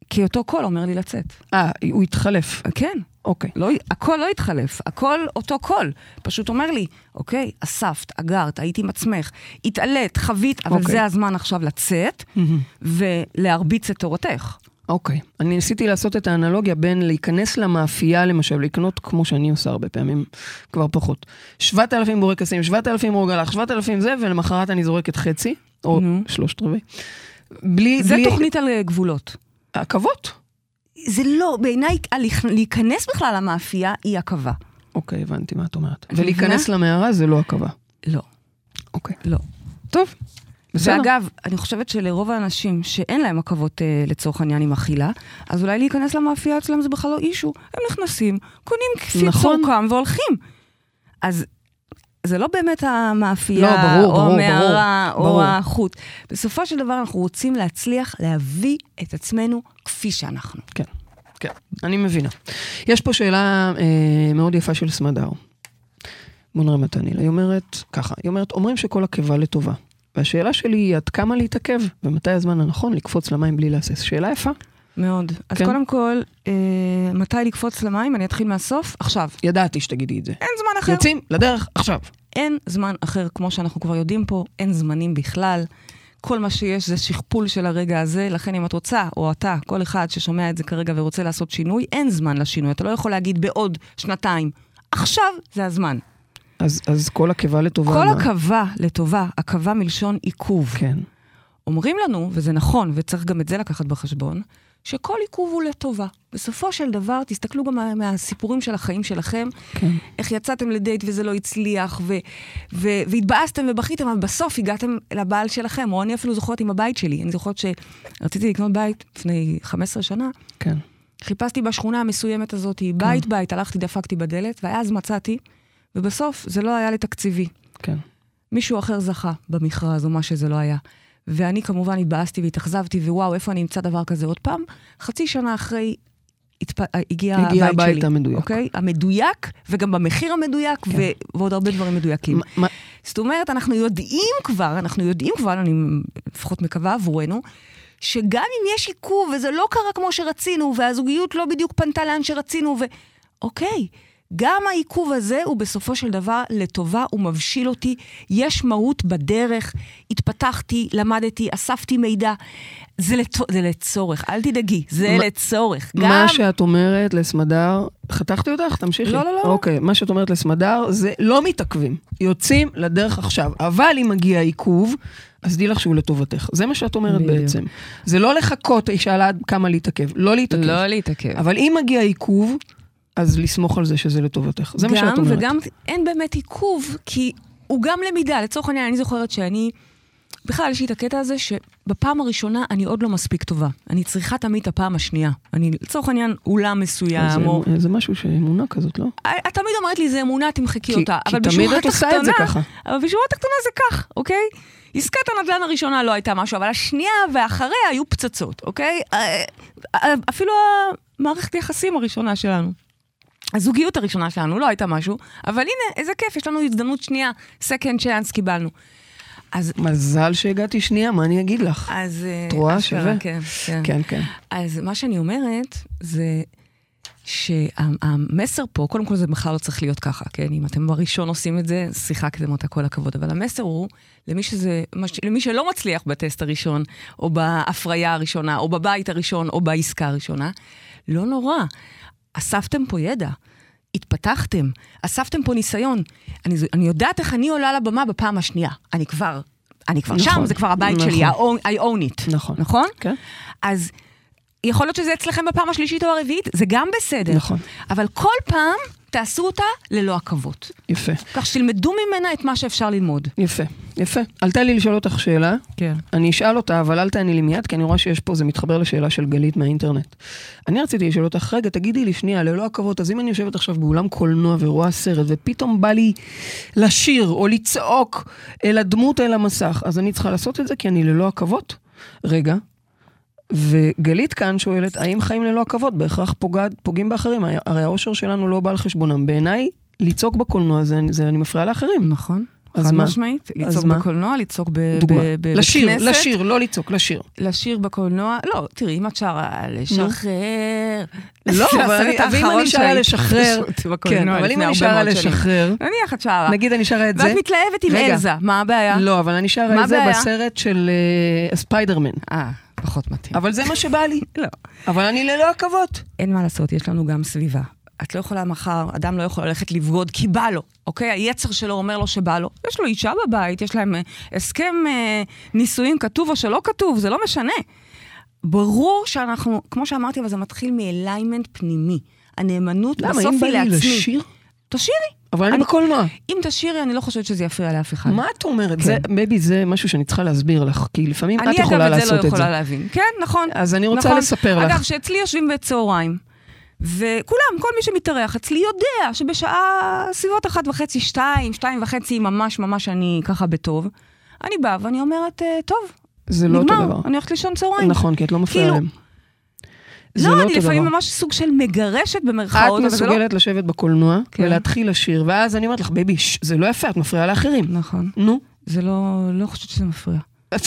Speaker 3: כי אותו קול אומר לי לצאת.
Speaker 2: אה, הוא התחלף.
Speaker 3: כן.
Speaker 2: אוקיי.
Speaker 3: לא, הכל לא התחלף, הכל אותו קול. פשוט אומר לי, אוקיי, אספת, אגרת, הייתי עם עצמך, התעלית, חווית, אבל
Speaker 2: אוקיי.
Speaker 3: זה הזמן עכשיו לצאת ולהרביץ את תורתך.
Speaker 2: אוקיי. אני ניסיתי לעשות את האנלוגיה בין להיכנס למאפייה, למשל, לקנות, כמו שאני עושה הרבה פעמים, כבר פחות. 7,000 בורקסים, 7,000 רוגלח, 7,000 זה, ולמחרת אני זורקת חצי, או
Speaker 3: נו.
Speaker 2: שלושת רבעי. בלי,
Speaker 3: זה
Speaker 2: בלי...
Speaker 3: תוכנית על אה, גבולות.
Speaker 2: עכבות.
Speaker 3: זה לא, בעיניי, הליכ- להיכנס בכלל למאפייה היא עכבה.
Speaker 2: אוקיי, הבנתי מה את אומרת. ולהיכנס למערה זה לא עכבה.
Speaker 3: לא,
Speaker 2: אוקיי.
Speaker 3: לא.
Speaker 2: טוב, בסדר.
Speaker 3: ואגב, אני חושבת שלרוב האנשים שאין להם עכבות אה, לצורך העניין עם אכילה, אז אולי להיכנס למאפייה אצלם זה בכלל לא אישו. הם נכנסים, קונים כפית
Speaker 2: נכון.
Speaker 3: צורכם והולכים. אז זה לא באמת המאפייה,
Speaker 2: לא, ברור,
Speaker 3: או
Speaker 2: ברור,
Speaker 3: המערה,
Speaker 2: ברור,
Speaker 3: או
Speaker 2: ברור.
Speaker 3: החוט. בסופו של דבר אנחנו רוצים להצליח להביא את עצמנו כפי שאנחנו.
Speaker 2: כן, כן, אני מבינה. יש פה שאלה אה, מאוד יפה של סמדר. בוא נראה מתי אני. היא אומרת ככה, היא אומרת, אומרים שכל עקבה לטובה. והשאלה שלי היא עד כמה להתעכב, ומתי הזמן הנכון לקפוץ למים בלי להסס. שאלה יפה.
Speaker 3: מאוד. אז
Speaker 2: כן.
Speaker 3: קודם כל, אה, מתי לקפוץ למים? אני אתחיל מהסוף. עכשיו.
Speaker 2: ידעתי שתגידי את זה.
Speaker 3: אין זמן אחר.
Speaker 2: יוצאים לדרך עכשיו.
Speaker 3: אין זמן אחר, כמו שאנחנו כבר יודעים פה, אין זמנים בכלל. כל מה שיש זה שכפול של הרגע הזה, לכן אם את רוצה, או אתה, כל אחד ששומע את זה כרגע ורוצה לעשות שינוי, אין זמן לשינוי. אתה לא יכול להגיד בעוד שנתיים. עכשיו זה הזמן.
Speaker 2: אז, אז כל עקבה לטובה.
Speaker 3: כל
Speaker 2: מה?
Speaker 3: עכבה לטובה, עכבה מלשון עיכוב.
Speaker 2: כן.
Speaker 3: אומרים לנו, וזה נכון, וצריך גם את זה לקחת בחשבון, שכל עיכוב הוא לטובה. בסופו של דבר, תסתכלו גם מה- מהסיפורים של החיים שלכם,
Speaker 2: כן.
Speaker 3: איך יצאתם לדייט וזה לא הצליח, ו- ו- והתבאסתם ובכיתם, אבל בסוף הגעתם לבעל שלכם, או אני אפילו זוכרת עם הבית שלי. אני זוכרת שרציתי לקנות בית לפני 15 שנה,
Speaker 2: כן.
Speaker 3: חיפשתי בשכונה המסוימת הזאת, בית בית, הלכתי, דפקתי בדלת, ואז מצאתי, ובסוף זה לא היה לתקציבי.
Speaker 2: כן.
Speaker 3: מישהו אחר זכה במכרז, או מה שזה לא היה. ואני כמובן התבאסתי והתאכזבתי, ווואו, איפה אני אמצא דבר כזה עוד פעם? חצי שנה אחרי התפ... הגיע,
Speaker 2: הגיע
Speaker 3: הבית
Speaker 2: הבית
Speaker 3: שלי.
Speaker 2: המדויק.
Speaker 3: אוקיי? המדויק, וגם במחיר המדויק,
Speaker 2: כן.
Speaker 3: ו... ועוד הרבה דברים מדויקים.
Speaker 2: מה-
Speaker 3: זאת אומרת, אנחנו יודעים כבר, אנחנו יודעים כבר, אני לפחות מקווה עבורנו, שגם אם יש עיכוב וזה לא קרה כמו שרצינו, והזוגיות לא בדיוק פנתה לאן שרצינו, ו... אוקיי, גם העיכוב הזה הוא בסופו של דבר לטובה, הוא מבשיל אותי, יש מהות בדרך, התפתחתי, למדתי, אספתי מידע. זה, לת... זה לצורך, אל תדאגי, זה
Speaker 2: מה-
Speaker 3: לצורך.
Speaker 2: מה
Speaker 3: גם...
Speaker 2: שאת אומרת לסמדר, חתכתי אותך? תמשיכי.
Speaker 3: לא, לא, לא.
Speaker 2: אוקיי, מה שאת אומרת לסמדר זה לא מתעכבים, יוצאים לדרך עכשיו. אבל אם מגיע עיכוב, אז דעי לך שהוא לטובתך. זה מה שאת אומרת
Speaker 3: בדיוק.
Speaker 2: בעצם. זה לא לחכות, היא שאלה כמה להתעכב, לא להתעכב.
Speaker 3: לא להתעכב.
Speaker 2: אבל אם מגיע עיכוב, אז לסמוך על זה שזה לטובתך. זה מה שאת אומרת.
Speaker 3: וגם אין באמת עיכוב, כי הוא גם למידה. לצורך העניין, אני זוכרת שאני בכלל, יש לי את הקטע הזה שבפעם הראשונה אני עוד לא מספיק טובה. אני צריכה תמיד את הפעם השנייה. אני, לצורך העניין, אולם מסוים,
Speaker 2: זה,
Speaker 3: או...
Speaker 2: זה משהו שאמונה כזאת, לא?
Speaker 3: את תמיד אומרת לי, זה אמונה, תמחקי
Speaker 2: כי-
Speaker 3: אותה.
Speaker 2: כי תמיד את עושה את זה ככה.
Speaker 3: אבל בשורה התחתונה זה כך, אוקיי? עסקת הנדל"ן הראשונה לא הייתה משהו, אבל השנייה ואחריה היו פצצות, אוקיי? אפילו המערכת יחסים הראשונה שלנו. הזוגיות הראשונה שלנו לא הייתה משהו, אבל הנה, איזה כיף, יש לנו הזדמנות שנייה, second chance קיבלנו. אז...
Speaker 2: מזל שהגעתי שנייה, מה אני אגיד לך?
Speaker 3: אז... אה,
Speaker 2: את רואה? שווה.
Speaker 3: כן, כן.
Speaker 2: כן, כן.
Speaker 3: אז מה שאני אומרת, זה שהמסר פה, קודם כל זה בכלל לא צריך להיות ככה, כן? אם אתם בראשון עושים את זה, שיחקתם אותה כל הכבוד. אבל המסר הוא, למי, שזה, למי שלא מצליח בטסט הראשון, או בהפריה הראשונה, או בבית הראשון, או בעסקה הראשונה, לא נורא. אספתם פה ידע. התפתחתם, אספתם פה ניסיון. אני, אני יודעת איך אני עולה לבמה בפעם השנייה. אני כבר, אני כבר
Speaker 2: נכון,
Speaker 3: שם, זה כבר הבית
Speaker 2: נכון.
Speaker 3: שלי, I own, I own it.
Speaker 2: נכון.
Speaker 3: נכון?
Speaker 2: כן.
Speaker 3: אז יכול להיות שזה אצלכם בפעם השלישית או הרביעית, זה גם בסדר.
Speaker 2: נכון.
Speaker 3: אבל כל פעם תעשו אותה ללא עכבות.
Speaker 2: יפה,
Speaker 3: כך שתלמדו ממנה את מה שאפשר ללמוד.
Speaker 2: יפה, יפה. עלתה לי לשאול אותך שאלה,
Speaker 3: כן.
Speaker 2: אני אשאל אותה, אבל אל תעני לי מיד, כי אני רואה שיש פה, זה מתחבר לשאלה של גלית מהאינטרנט. אני רציתי לשאול אותך, רגע, תגידי לי שנייה, ללא עכבות, אז אם אני יושבת עכשיו באולם קולנוע ורואה סרט, ופתאום בא לי לשיר או לצעוק אל הדמות אל המסך, אז אני צריכה לעשות את זה כי אני ללא עכבות? רגע. וגלית כאן שואלת, האם חיים ללא עכבות בהכרח פוגע, פוגעים באחרים? הרי האושר שלנו לא בא על חשבונם. בעיניי, לצעוק בקולנוע זה, זה אני מפריעה לאחרים.
Speaker 3: נכון.
Speaker 2: אז
Speaker 3: חד? משמעית, לצעוק? בקולנוע, לצעוק ב-
Speaker 2: דוגמה.
Speaker 3: ב- בבית
Speaker 2: לשיר. לשיר, לא לצעוק, לשיר.
Speaker 3: לשיר בקולנוע, לא, תראי, אם את שרה לשחרר...
Speaker 2: לא, אבל אם אני שרה לשחרר, כן, אבל אם אני שרה. לשחרר,
Speaker 3: נניח את שרה.
Speaker 2: נגיד אני שרה את זה,
Speaker 3: ואת מתלהבת עם. אלזה, מה הבעיה?
Speaker 2: לא, אבל אני שרה את זה? בסרט של אה, ספיידרמן.
Speaker 3: פחות מתאים.
Speaker 2: אבל זה מה שבא לי.
Speaker 3: לא.
Speaker 2: אבל אני ללא עכבות.
Speaker 3: אין מה לעשות, יש לנו גם סביבה. את לא יכולה מחר, אדם לא יכול ללכת לבגוד כי בא לו, אוקיי? היצר שלו אומר לו שבא לו. יש לו אישה בבית, יש להם אה, הסכם אה, נישואים כתוב או שלא כתוב, זה לא משנה. ברור שאנחנו, כמו שאמרתי, אבל זה מתחיל מאליימנט פנימי. הנאמנות
Speaker 2: למה,
Speaker 3: בסוף
Speaker 2: אם בא
Speaker 3: היא
Speaker 2: לי
Speaker 3: לעצמי.
Speaker 2: לשיר?
Speaker 3: תשאירי.
Speaker 2: אבל אני
Speaker 3: אני-
Speaker 2: בקולנוע.
Speaker 3: אם תשאירי, אני לא חושבת שזה יפריע לאף אחד.
Speaker 2: מה את אומרת? זה, בייבי, זה משהו שאני צריכה להסביר לך, כי לפעמים
Speaker 3: אני
Speaker 2: את יכולה
Speaker 3: אגב את זה
Speaker 2: לעשות
Speaker 3: לא
Speaker 2: את זה.
Speaker 3: יכולה להבין. כן, נכון.
Speaker 2: אז אני רוצה
Speaker 3: נכון.
Speaker 2: לספר לך.
Speaker 3: אגב, שאצלי יושבים בצהריים, וכולם, כל מי שמתארח אצלי יודע שבשעה סביבות אחת וחצי, שתיים, שתיים וחצי, ממש ממש אני ככה בטוב. אני באה ואני אומרת, אה, טוב,
Speaker 2: זה לא אותו דבר.
Speaker 3: נגמר, אני הולכת לישון צהריים.
Speaker 2: נכון, כי את לא מפריעה
Speaker 3: כאילו,
Speaker 2: להם. זה
Speaker 3: לא,
Speaker 2: לא
Speaker 3: אני
Speaker 2: אותו
Speaker 3: לפעמים
Speaker 2: דבר.
Speaker 3: ממש סוג של מגרשת
Speaker 2: את
Speaker 3: במרכאות, זה לא...
Speaker 2: מסוגלת לשבת בקולנוע
Speaker 3: כן.
Speaker 2: ולהתחיל לשיר, ואז אני אומרת לך, baby, ש- זה לא יפה, את מפריעה לאחרים.
Speaker 3: נכון.
Speaker 2: נו.
Speaker 3: זה לא, לא חושבת שזה מפריע.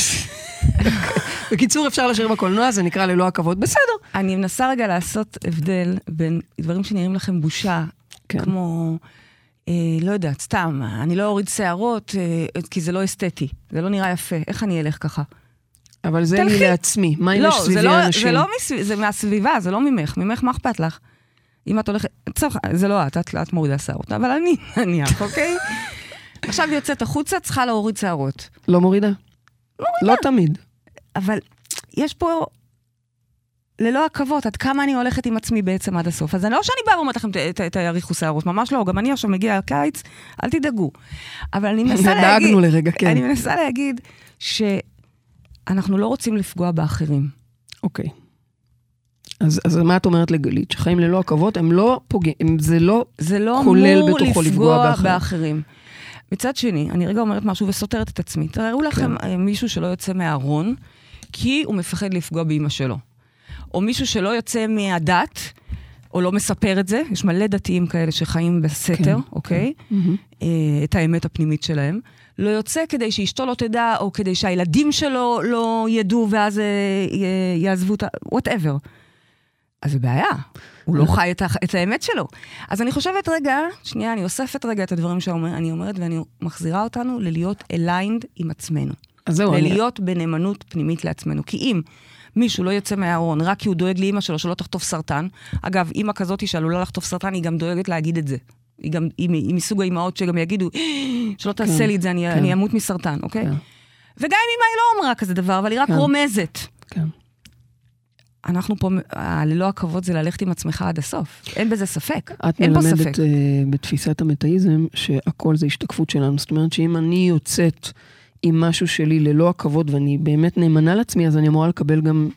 Speaker 2: בקיצור, אפשר לשיר בקולנוע, זה נקרא ללא עכבות, בסדר.
Speaker 3: אני מנסה רגע לעשות הבדל בין דברים שנראים לכם בושה,
Speaker 2: כן.
Speaker 3: כמו, אה, לא יודעת, סתם, אני לא אוריד שערות, אה, כי זה לא אסתטי, זה לא נראה יפה, איך אני אלך ככה?
Speaker 2: אבל זה לי
Speaker 3: תלכי.
Speaker 2: לעצמי, מה אם יש
Speaker 3: לא, זה
Speaker 2: סביבי
Speaker 3: לא,
Speaker 2: אנשים?
Speaker 3: זה לא מסביב, זה מהסביבה, זה לא ממך, ממך מה אכפת לך? אם את הולכת, צורך, זה לא את, את, את מורידה שערות, אבל אני, נניח, אוקיי? עכשיו יוצאת החוצה, צריכה להוריד שערות.
Speaker 2: לא מורידה? לא תמיד.
Speaker 3: אבל יש פה, ללא עכבות, עד כמה אני הולכת עם עצמי בעצם עד הסוף. אז אני לא שאני באה ואומרת לכם, תאריכו שערות, ממש לא, גם אני עכשיו מגיע הקיץ, אל תדאגו. אבל אני מנסה להגיד...
Speaker 2: דאגנו לרגע, כן.
Speaker 3: אני מנסה להגיד שאנחנו לא רוצים לפגוע באחרים.
Speaker 2: אוקיי. אז, אז מה את אומרת לגלית? שחיים ללא עכבות הם לא פוגעים, זה לא...
Speaker 3: זה לא
Speaker 2: כולל בתוכו לפגוע
Speaker 3: לפגוע
Speaker 2: באחרים.
Speaker 3: באחרים. מצד שני, אני רגע אומרת משהו וסותרת את עצמי. תארו לכם
Speaker 2: כן.
Speaker 3: מישהו שלא יוצא מהארון, כי הוא מפחד לפגוע באימא שלו. או מישהו שלא יוצא מהדת, או לא מספר את זה, יש מלא דתיים כאלה שחיים בסתר,
Speaker 2: כן,
Speaker 3: אוקיי? אה, את האמת הפנימית שלהם. לא יוצא כדי שאשתו לא תדע, או כדי שהילדים שלו לא ידעו ואז אה, יעזבו את ה... וואטאבר. אז זה בעיה. הוא לא חי את, את האמת שלו. אז אני חושבת רגע, שנייה, אני אוספת רגע את הדברים שאני אומרת, ואני מחזירה אותנו ללהיות aligned עם עצמנו.
Speaker 2: אז זהו, אני...
Speaker 3: ללהיות בנאמנות פנימית לעצמנו. כי אם מישהו לא יוצא מהארון רק כי הוא דואג לאימא שלו שלא תחטוף סרטן, אגב, אימא כזאת שעלולה לחטוף סרטן, היא גם דואגת להגיד את זה. היא גם, היא, היא מסוג האימהות שגם יגידו, שלא תעשה
Speaker 2: כן,
Speaker 3: לי את זה, אני,
Speaker 2: כן.
Speaker 3: אני אמות מסרטן, אוקיי?
Speaker 2: כן.
Speaker 3: וגם אם אימא היא לא אמרה כזה דבר, אבל היא רק
Speaker 2: כן.
Speaker 3: רומזת.
Speaker 2: כן.
Speaker 3: אנחנו פה, ה- ללא הכבוד זה ללכת עם עצמך עד הסוף. אין בזה ספק.
Speaker 2: את
Speaker 3: אין פה ספק.
Speaker 2: מלמדת uh, בתפיסת המטאיזם שהכל זה השתקפות שלנו. זאת אומרת שאם אני יוצאת עם משהו שלי ללא עכבות, ואני באמת נאמנה לעצמי, אז אני אמורה לקבל גם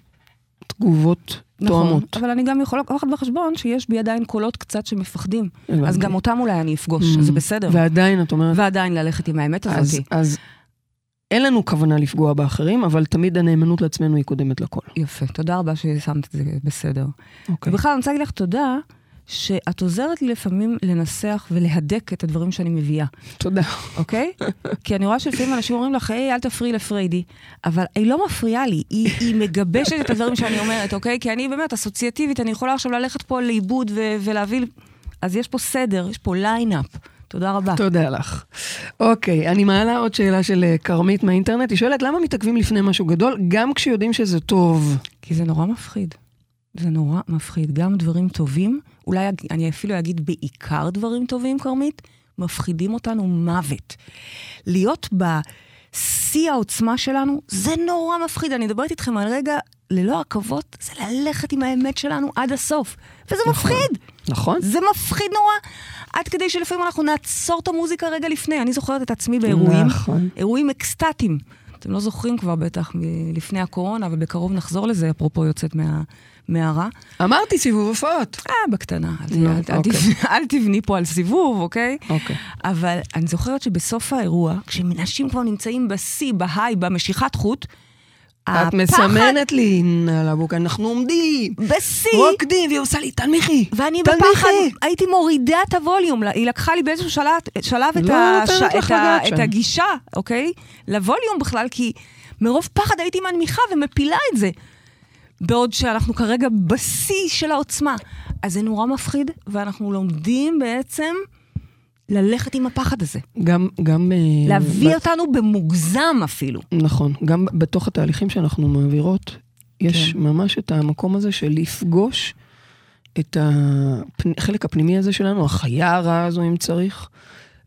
Speaker 2: תגובות תואמות.
Speaker 3: נכון, אבל אני גם יכולה לקחת בחשבון שיש בי עדיין קולות קצת שמפחדים.
Speaker 2: הבנתי.
Speaker 3: אז גם אותם אולי אני אפגוש, אז זה בסדר.
Speaker 2: ועדיין, את אומרת,
Speaker 3: ועדיין ללכת עם האמת
Speaker 2: אז,
Speaker 3: הזאת.
Speaker 2: אז אין לנו כוונה לפגוע באחרים, אבל תמיד הנאמנות לעצמנו היא קודמת לכל.
Speaker 3: יפה, תודה רבה ששמת את זה בסדר.
Speaker 2: אוקיי.
Speaker 3: ובכלל, אני רוצה להגיד לך תודה, שאת עוזרת לי לפעמים לנסח ולהדק את הדברים שאני מביאה,
Speaker 2: תודה.
Speaker 3: אוקיי? כי אני רואה שלפעמים אנשים אומרים לך, היי, אל תפריעי לפריידי, אבל היא לא מפריעה לי, היא, היא מגבשת את הדברים שאני אומרת, אוקיי? כי אני באמת אסוציאטיבית, אני יכולה עכשיו ללכת פה לאיבוד ו- ולהביא... אז יש פה סדר, יש פה ליינאפ. תודה רבה.
Speaker 2: תודה לך. אוקיי, אני מעלה עוד שאלה של אה, כרמית מהאינטרנט. היא שואלת, למה מתעכבים לפני משהו גדול, גם כשיודעים שזה טוב?
Speaker 3: כי זה נורא מפחיד. זה נורא מפחיד. גם דברים טובים, אולי אני אפילו אגיד בעיקר דברים טובים, כרמית, מפחידים אותנו מוות. להיות בשיא העוצמה שלנו, זה נורא מפחיד. אני מדברת איתכם על רגע ללא עכבות, זה ללכת עם האמת שלנו עד הסוף. וזה מפחיד.
Speaker 2: נכון?
Speaker 3: זה מפחיד נורא. עד כדי שלפעמים אנחנו נעצור את המוזיקה רגע לפני. אני זוכרת את עצמי באירועים,
Speaker 2: נכון.
Speaker 3: אירועים אקסטטיים. אתם לא זוכרים כבר בטח מלפני הקורונה, אבל בקרוב נחזור לזה, אפרופו יוצאת מה, מהרע.
Speaker 2: אמרתי סיבוב הופעות.
Speaker 3: אה, בקטנה. אל,
Speaker 2: נו,
Speaker 3: אל, אל,
Speaker 2: אוקיי.
Speaker 3: תבני, אל תבני פה על סיבוב, אוקיי?
Speaker 2: אוקיי.
Speaker 3: אבל אני זוכרת שבסוף האירוע, כשאנשים כבר נמצאים בשיא, בהיי, במשיכת חוט,
Speaker 2: את
Speaker 3: הפחד-
Speaker 2: מסמנת לי על הבוקר, אנחנו עומדים,
Speaker 3: בשיא,
Speaker 2: רוקדים, והיא עושה לי, תנמיכי.
Speaker 3: ואני
Speaker 2: תנמיכי."
Speaker 3: בפחד, הייתי מורידה את הווליום, היא לקחה לי באיזשהו שלב, שלב את,
Speaker 2: לא
Speaker 3: הש... את, ה... את. הגישה, אוקיי? לווליום בכלל, כי מרוב פחד הייתי מנמיכה ומפילה את זה. בעוד שאנחנו כרגע בשיא של העוצמה. אז זה נורא מפחיד, ואנחנו לומדים בעצם ללכת עם הפחד הזה.
Speaker 2: גם, גם... אה,
Speaker 3: להביא
Speaker 2: ב-
Speaker 3: אותנו במוגזם אפילו.
Speaker 2: נכון, גם בתוך התהליכים שאנחנו מעבירות, יש
Speaker 3: כן.
Speaker 2: ממש את המקום הזה של לפגוש את החלק הפנימי הזה שלנו, החיה הרעה הזו אם צריך,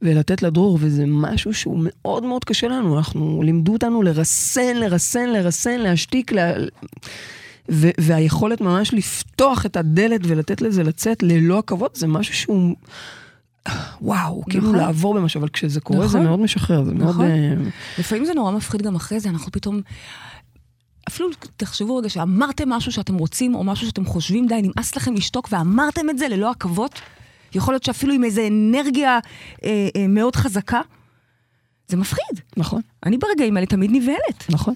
Speaker 2: ולתת לה דרור, וזה משהו שהוא מאוד מאוד קשה לנו. אנחנו, לימדו אותנו לרסן, לרסן, לרסן, להשתיק, לה... ו- והיכולת ממש לפתוח את הדלת ולתת לזה לצאת ללא עכבות, זה משהו שהוא... וואו, כאילו
Speaker 3: נכון.
Speaker 2: לעבור במשהו, אבל כשזה קורה זה
Speaker 3: נכון.
Speaker 2: מאוד משחרר, זה מאוד...
Speaker 3: נכון.
Speaker 2: אה,
Speaker 3: לפעמים זה נורא מפחיד גם אחרי זה, אנחנו פתאום... אפילו תחשבו רגע שאמרתם משהו שאתם רוצים, או משהו שאתם חושבים, די, נמאס לכם לשתוק, ואמרתם את זה ללא עכבות. יכול להיות שאפילו עם איזו אנרגיה אה, אה, מאוד חזקה. זה מפחיד.
Speaker 2: נכון.
Speaker 3: אני ברגעים האלה תמיד נבהלת.
Speaker 2: נכון.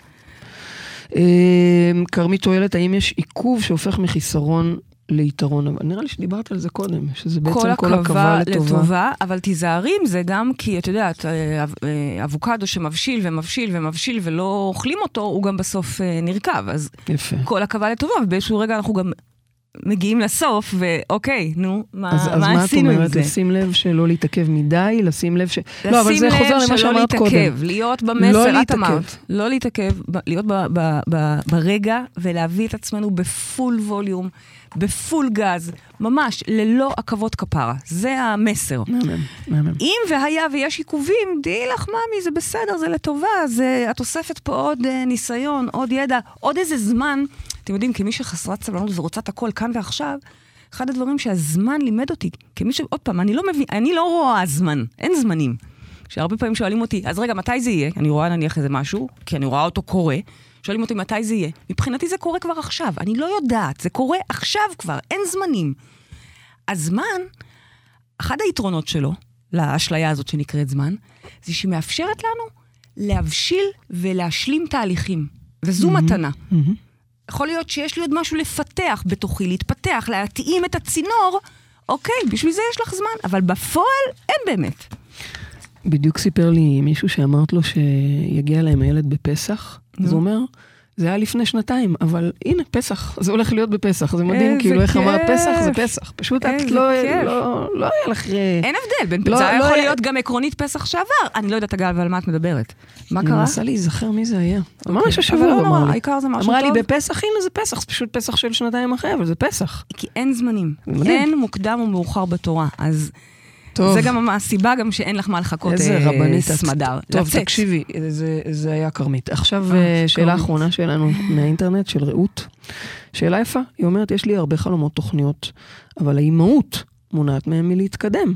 Speaker 2: כרמית שואלת, האם יש עיכוב שהופך מחיסרון ליתרון? אבל נראה לי שדיברת על זה קודם, שזה בעצם
Speaker 3: כל
Speaker 2: כל
Speaker 3: עכבה
Speaker 2: לטובה.
Speaker 3: לטובה, אבל תיזהרי עם זה גם כי, את יודעת, אה, אה, אבוקדו שמבשיל ומבשיל ומבשיל ולא אוכלים אותו, הוא גם בסוף אה, נרקב. אז
Speaker 2: יפה.
Speaker 3: כל עכבה לטובה, ובאיזשהו רגע אנחנו גם מגיעים לסוף, ואוקיי, נו, מה,
Speaker 2: אז, אז
Speaker 3: מה
Speaker 2: מה את
Speaker 3: עשינו עם
Speaker 2: אומרת?
Speaker 3: זה?
Speaker 2: לשים לב שלא להתעכב מדי, לשים לב ש... לא, אבל
Speaker 3: לשים
Speaker 2: זה חוזר
Speaker 3: לב
Speaker 2: למה
Speaker 3: שלא
Speaker 2: שאמרת קודם.
Speaker 3: להתעכב, להיות
Speaker 2: לא
Speaker 3: במסר, את
Speaker 2: להתעכב.
Speaker 3: אמרת. לא להתעכב, ב- להיות ב- ב- ב- ברגע ולהביא את עצמנו בפול ווליום, בפול גז, ממש, ללא עכבות כפרה. זה המסר.
Speaker 2: מהמם, מהמם.
Speaker 3: אם והיה ויש עיכובים, דעי לך, ממי, זה בסדר, זה לטובה, זה, את אוספת פה עוד uh, ניסיון, עוד ידע, עוד איזה זמן. אתם יודעים, כמי שחסרת סבלנות ורוצה את הכל כאן ועכשיו, אחד הדברים שהזמן לימד אותי, כמי ש... עוד פעם, אני לא מבין, אני לא רואה זמן, אין זמנים. שהרבה פעמים שואלים אותי, אז רגע, מתי זה יהיה? אני רואה נניח איזה משהו, כי אני רואה אותו קורה. שואלים אותי מתי זה יהיה. מבחינתי זה קורה כבר עכשיו, אני לא יודעת, זה קורה עכשיו כבר, אין זמנים. הזמן, אחד היתרונות שלו, לאשליה הזאת שנקראת זמן, זה שהיא מאפשרת לנו להבשיל ולהשלים תהליכים. וזו מתנה.
Speaker 2: מהמם.
Speaker 3: יכול להיות שיש לי עוד משהו לפתח בתוכי, להתפתח, להתאים את הצינור, אוקיי, בשביל זה יש לך זמן, אבל בפועל אין באמת.
Speaker 2: בדיוק סיפר לי מישהו שאמרת לו שיגיע להם הילד בפסח, אז. הוא אומר, זה היה לפני שנתיים, אבל הנה, פסח, זה הולך להיות בפסח, זה מדהים, כאילו איך אמרת. פסח, זה פסח. פשוט את לא. לא, לא היה לך... אה,
Speaker 3: אין הבדל, בין
Speaker 2: לא,
Speaker 3: זה
Speaker 2: לא
Speaker 3: יכול
Speaker 2: היה-
Speaker 3: להיות גם עקרונית פסח שעבר. אני לא יודעת, אגב, על מה את מדברת. מה
Speaker 2: אני
Speaker 3: קרה?
Speaker 2: מנסה להיזכר מי זה היה. ממש
Speaker 3: אבל
Speaker 2: השבוע
Speaker 3: לא נורא,
Speaker 2: אמר לי.
Speaker 3: העיקר זה משהו
Speaker 2: אמרה לי
Speaker 3: טוב.
Speaker 2: בפסח, הנה זה פסח, זה פשוט פסח של שנתיים אחרי, אבל זה פסח.
Speaker 3: כי אין זמנים.
Speaker 2: מדהים.
Speaker 3: אין מוקדם ומאוחר בתורה. אז
Speaker 2: טוב.
Speaker 3: זה גם הסיבה גם שאין לך מה לחכות
Speaker 2: איזה
Speaker 3: אה,
Speaker 2: רבנית.
Speaker 3: סמדר.
Speaker 2: טוב,
Speaker 3: לצאת.
Speaker 2: תקשיבי, זה, זה היה כרמית. עכשיו
Speaker 3: אה,
Speaker 2: אה, שאלה
Speaker 3: כרמית.
Speaker 2: אחרונה שלנו מהאינטרנט, של רעות. שאלה יפה, היא אומרת, יש לי הרבה חלומות, תוכניות, אבל האימהות מונעת מהם מלהתקדם.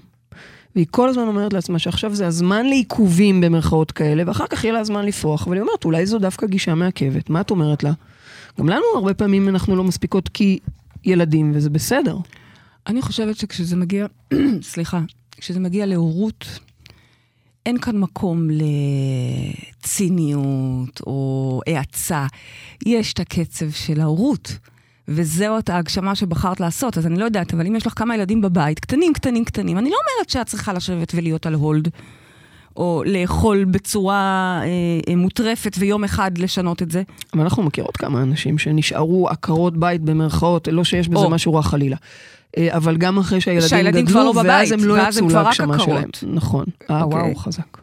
Speaker 2: והיא כל הזמן אומרת לעצמה שעכשיו זה הזמן לעיכובים במרכאות כאלה, ואחר כך יהיה לה זמן לפרוח, אבל היא אומרת, אולי זו דווקא גישה מעכבת. מה את אומרת לה? גם לנו הרבה פעמים אנחנו לא מספיקות כי ילדים, וזה בסדר.
Speaker 3: אני חושבת שכשזה מגיע, סליחה, כשזה מגיע להורות, אין כאן מקום לציניות או האצה. יש את הקצב של ההורות, וזאת ההגשמה שבחרת לעשות. אז אני לא יודעת, אבל אם יש לך כמה ילדים בבית, קטנים, קטנים, קטנים, אני לא אומרת שאת צריכה לשבת ולהיות על הולד. או לאכול בצורה אה, אה, מוטרפת ויום אחד לשנות את זה.
Speaker 2: אבל אנחנו מכירות כמה אנשים שנשארו עקרות בית במרכאות, לא שיש בזה או. משהו רע חלילה. אה, אבל גם אחרי שהילדים גדלו,
Speaker 3: לא
Speaker 2: ואז
Speaker 3: הם
Speaker 2: לא יצאו להגשמה שלהם. נכון. אה, אוקיי. וואו, חזק.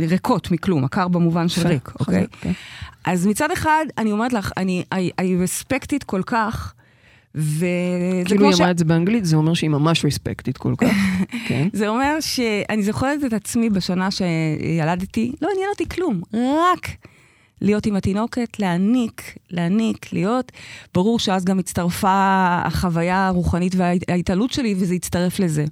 Speaker 3: ריקות מכלום, עקר במובן של ריק, אוקיי? כן. אז מצד אחד, אני אומרת לך, אני, it כל כך, וזה
Speaker 2: כאילו היא אמרה את זה באנגלית, זה אומר שהיא ממש ריספקטית כל כך.
Speaker 3: כן. זה אומר שאני זוכרת את עצמי בשנה שילדתי, לא עניין אותי כלום, רק להיות עם התינוקת, להעניק, להעניק, להיות. ברור שאז גם הצטרפה החוויה הרוחנית וההתעלות שלי, וזה הצטרף לזה.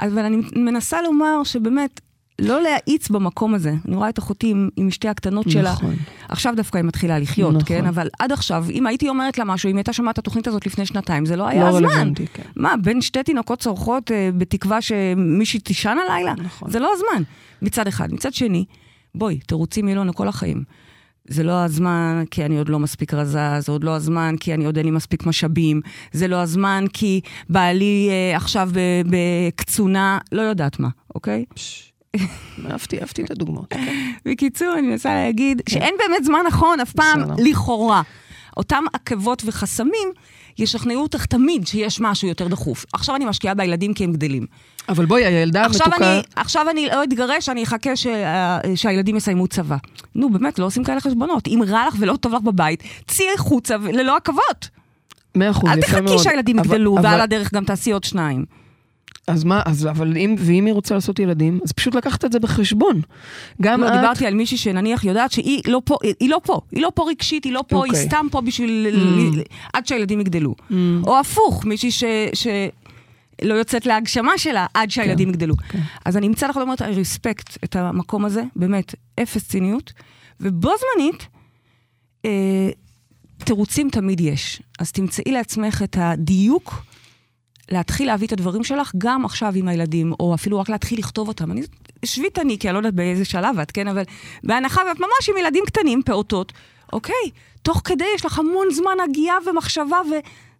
Speaker 3: אבל אני מנסה לומר שבאמת, לא להאיץ במקום הזה. אני רואה את אחותי עם, עם אשתי הקטנות שלה. נכון. עכשיו דווקא היא מתחילה לחיות, נכון. כן? אבל עד עכשיו, אם הייתי אומרת לה משהו, אם הייתה שומעת את התוכנית הזאת לפני שנתיים, זה לא היה לא הזמן. רלוונטי, כן. מה, בין שתי תינוקות צורכות אה, בתקווה שמישהי תישן הלילה? נכון. זה לא הזמן, מצד אחד. מצד שני, בואי, תירוצים יהיו לנו כל החיים. זה לא הזמן כי אני עוד לא מספיק רזה, זה עוד לא הזמן כי אני עוד אין לי מספיק משאבים, זה לא הזמן כי בעלי אה, עכשיו בקצונה, לא יודעת מה, אוקיי?
Speaker 2: אהבתי, אהבתי את הדוגמאות.
Speaker 3: בקיצור, אני מנסה להגיד כן. שאין באמת זמן נכון אף פעם, לכאורה. אותם עכבות וחסמים ישכנעו אותך תמיד שיש משהו יותר דחוף. עכשיו אני משקיעה בילדים כי הם גדלים.
Speaker 2: אבל בואי, הילדה המתוקה...
Speaker 3: עכשיו אני לא אתגרש, אני אחכה ש... שהילדים יסיימו צבא. נו, באמת, לא עושים כאלה חשבונות. אם רע לך ולא טוב לך בבית, צאי החוצה ללא עכבות.
Speaker 2: מאה אחוז,
Speaker 3: יפה מאוד. אל תחכי שהילדים יגדלו, אבל... ועל הדרך גם תעשי עוד שניים.
Speaker 2: אז מה, אז, אבל אם, ואם היא רוצה לעשות ילדים, אז פשוט לקחת את זה בחשבון. גם
Speaker 3: לא,
Speaker 2: את...
Speaker 3: דיברתי על מישהי שנניח יודעת שהיא לא פה, היא לא פה, היא לא פה רגשית, היא לא פה, okay. היא אוקיי. סתם פה בשביל, mm. עד שהילדים יגדלו. Mm. או הפוך, מישהי ש... ש... לא יוצאת להגשמה שלה עד שהילדים כן, יגדלו. כן. אז אני מצד אחד אומרת, אני רספקט את המקום הזה, באמת, אפס ציניות, ובו זמנית, אה, תירוצים תמיד יש. אז תמצאי לעצמך את הדיוק להתחיל להביא את הדברים שלך גם עכשיו עם הילדים, או אפילו רק להתחיל לכתוב אותם. אני שביט אני, כי אני לא יודעת באיזה שלב את, כן? אבל בהנחה ואת ממש עם ילדים קטנים, פעוטות, אוקיי, תוך כדי יש לך המון זמן הגייה ומחשבה,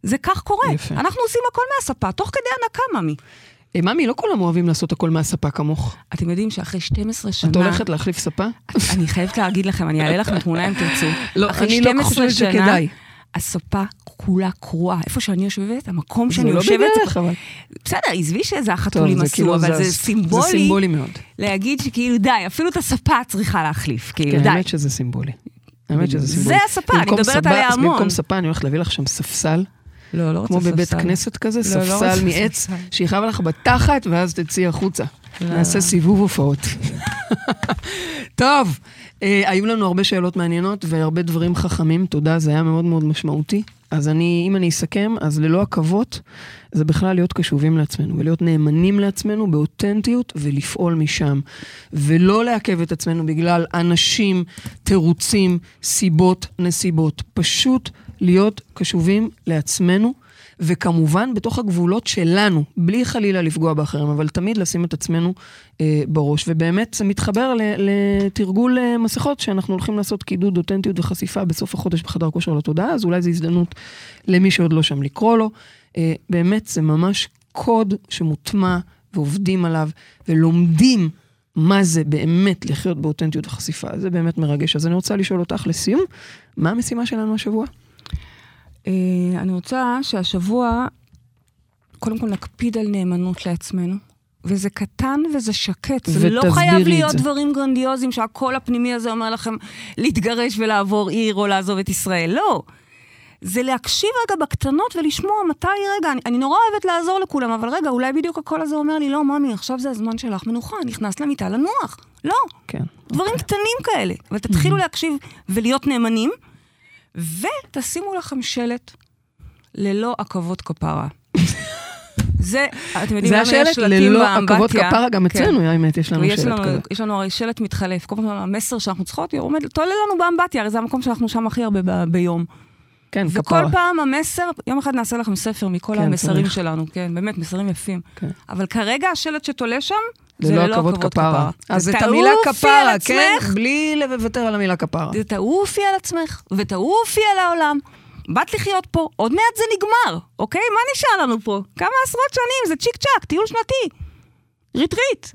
Speaker 3: וזה כך קורה. יפה. אנחנו עושים הכל מהספה, תוך כדי הנקה, ממי.
Speaker 2: Hey, אה, ממי, לא כולם אוהבים לעשות הכל מהספה כמוך.
Speaker 3: אתם יודעים שאחרי 12 שנה...
Speaker 2: את הולכת להחליף ספה?
Speaker 3: אני חייבת להגיד לכם, אני אעלה לכם תמונה אם תרצו.
Speaker 2: לא, אני לא חושבת שכדאי.
Speaker 3: הספה כולה קרועה. איפה שאני יושבת, המקום שאני
Speaker 2: יושבת...
Speaker 3: זה
Speaker 2: לא בדרך, אבל...
Speaker 3: בסדר, עזבי שזה החתולים עשו, כאילו אבל זה, זה סימבולי.
Speaker 2: זה סימבולי מאוד.
Speaker 3: להגיד שכאילו, די, אפילו את הספה צריכה להחליף, כאילו, כן, די.
Speaker 2: האמת שזה סימבולי. האמת שזה סימבולי.
Speaker 3: זה הספה, אני מדברת עליה המון.
Speaker 2: במקום ספה, אני הולכת להביא לך שם ספסל.
Speaker 3: לא, לא רוצה
Speaker 2: ספסל. כמו בבית כנסת כזה, לא, לא ספסל מעץ, שיכאב לך בתחת, ואז תצאי החוצה. לא. נעשה סיבוב הופעות. טוב, אה, היו לנו הרבה שאלות מעניינות והרבה דברים חכמים, תודה, זה היה מאוד מאוד משמעותי. אז אני, אם אני אסכם, אז ללא עכבות, זה בכלל להיות קשובים לעצמנו, ולהיות נאמנים לעצמנו באותנטיות, ולפעול משם. ולא לעכב את עצמנו בגלל אנשים, תירוצים, סיבות, נסיבות. פשוט להיות קשובים לעצמנו. וכמובן בתוך הגבולות שלנו, בלי חלילה לפגוע באחרים, אבל תמיד לשים את עצמנו אה, בראש. ובאמת זה מתחבר לתרגול אה, מסכות, שאנחנו הולכים לעשות קידוד, אותנטיות וחשיפה בסוף החודש בחדר כושר לתודעה, אז אולי זו הזדמנות למי שעוד לא שם לקרוא לו. אה, באמת זה ממש קוד שמוטמע ועובדים עליו ולומדים. מה זה באמת לחיות באותנטיות וחשיפה, זה באמת מרגש. אז אני רוצה לשאול אותך לסיום, מה המשימה שלנו השבוע?
Speaker 3: אה, אני רוצה שהשבוע, קודם כל נקפיד על נאמנות לעצמנו. וזה קטן וזה שקט. זה לא חייב להיות זה. דברים גרנדיוזיים שהקול הפנימי הזה אומר לכם להתגרש ולעבור עיר או לעזוב את ישראל. לא. זה להקשיב רגע בקטנות ולשמוע מתי, רגע, אני, אני נורא אוהבת לעזור לכולם, אבל רגע, אולי בדיוק הקול הזה אומר לי, לא, ממי, עכשיו זה הזמן שלך מנוחה, נכנס למיטה לנוח. לא. כן. דברים אוקיי. קטנים כאלה. אבל תתחילו להקשיב ולהיות נאמנים. ותשימו לכם שלט ללא עכבות כפרה. זה, אתם יודעים
Speaker 2: זה השלט ללא? עכבות כפרה, גם
Speaker 3: כן.
Speaker 2: אצלנו, האמת, יש לנו שלט
Speaker 3: לנו,
Speaker 2: כזה.
Speaker 3: יש לנו הרי שלט מתחלף, כל פעם המסר שאנחנו צריכות, עומד, תולה לנו באמבטיה, הרי זה המקום שאנחנו שם הכי הרבה ב- ביום.
Speaker 2: כן,
Speaker 3: וכל
Speaker 2: כפרה.
Speaker 3: פעם המסר, יום אחד נעשה לכם ספר מכל
Speaker 2: כן,
Speaker 3: המסרים
Speaker 2: צריך.
Speaker 3: שלנו, כן, באמת, מסרים יפים.
Speaker 2: כן.
Speaker 3: אבל כרגע השלט שתולה שם,
Speaker 2: ללא
Speaker 3: ללא
Speaker 2: עכבות כפרה. אז את המילה כפרה, כן, בלי לוותר על המילה כפרה.
Speaker 3: ותעופי על עצמך, ותעופי על העולם. באת לחיות פה, עוד מעט זה נגמר, אוקיי? מה נשאר לנו פה? כמה עשרות שנים, זה צ'יק צ'אק, טיול שנתי. ריטריט.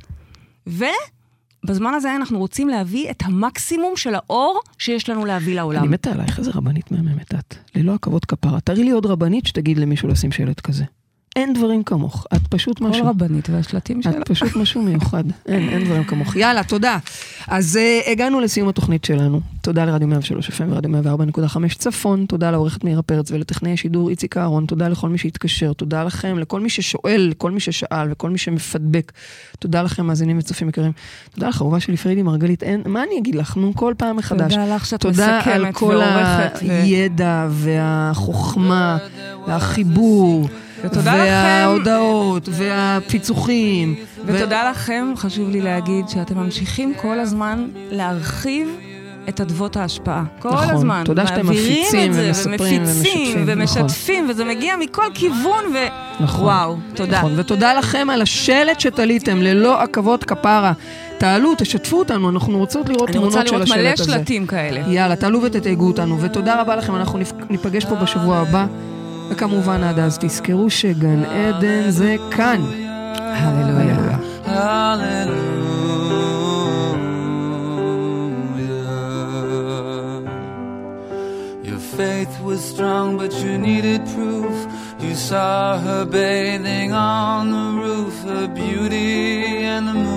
Speaker 3: ובזמן הזה אנחנו רוצים להביא את המקסימום של האור שיש לנו להביא לעולם.
Speaker 2: אני מתה עלייך, איזה רבנית מהממת את. ללא עכבות כפרה. תראי לי עוד רבנית שתגיד למישהו לשים שלט כזה. אין דברים כמוך, את פשוט
Speaker 3: כל
Speaker 2: משהו.
Speaker 3: רבנית והשלטים שלה.
Speaker 2: את פשוט משהו מיוחד. אין, אין דברים כמוך. יאללה, תודה. אז uh, הגענו לסיום התוכנית שלנו. תודה לרדיו 103 FM ורדיו 104.5 צפון, תודה לעורכת מאירה פרץ ולטכנאי השידור איציק אהרון, תודה לכל מי שהתקשר, תודה לכם, לכל מי ששואל, לכל מי ששאל וכל מי שמפדבק. תודה לכם, מאזינים וצופים יקרים. תודה לך, אהובה שלי פריידי מרגלית. אין, מה אני אגיד לך? נו, כל פעם מחדש.
Speaker 3: תודה לך שאת
Speaker 2: תודה על
Speaker 3: מסכמת
Speaker 2: כל
Speaker 3: ועורכת. ו-
Speaker 2: הידע והחוכמה והחיבור.
Speaker 3: ותודה לכם.
Speaker 2: וההודעות, והפיצוחים.
Speaker 3: ותודה לכם, חשוב לי להגיד שאתם ממשיכים כל הזמן להרחיב את אדוות ההשפעה. כל
Speaker 2: נכון,
Speaker 3: הזמן.
Speaker 2: תודה שאתם מפיצים ומספרים
Speaker 3: ומפיצים
Speaker 2: ומשתפים,
Speaker 3: ומשתפים, וזה מגיע מכל כיוון, ו...
Speaker 2: נכון.
Speaker 3: וואו, תודה.
Speaker 2: נכון, ותודה לכם על השלט שתליתם, ללא עכבות כפרה. תעלו, תשתפו אותנו, אנחנו רוצות לראות
Speaker 3: אני רוצה
Speaker 2: תמונות של
Speaker 3: לראות
Speaker 2: השלט
Speaker 3: מלא
Speaker 2: הזה.
Speaker 3: שלטים כאלה.
Speaker 2: יאללה, תעלו ותתייגו אותנו, ותודה רבה לכם, אנחנו ניפגש פה בשבוע הבא. וכמובן, עד אז תזכרו שגן עדן זה כאן. הללויה.
Speaker 5: Faith was strong, but you needed proof. You saw her bathing on the roof, her beauty and the moonlight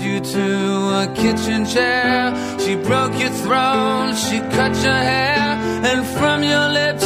Speaker 5: you to a kitchen chair. She broke your throne. She cut your hair. And from your lips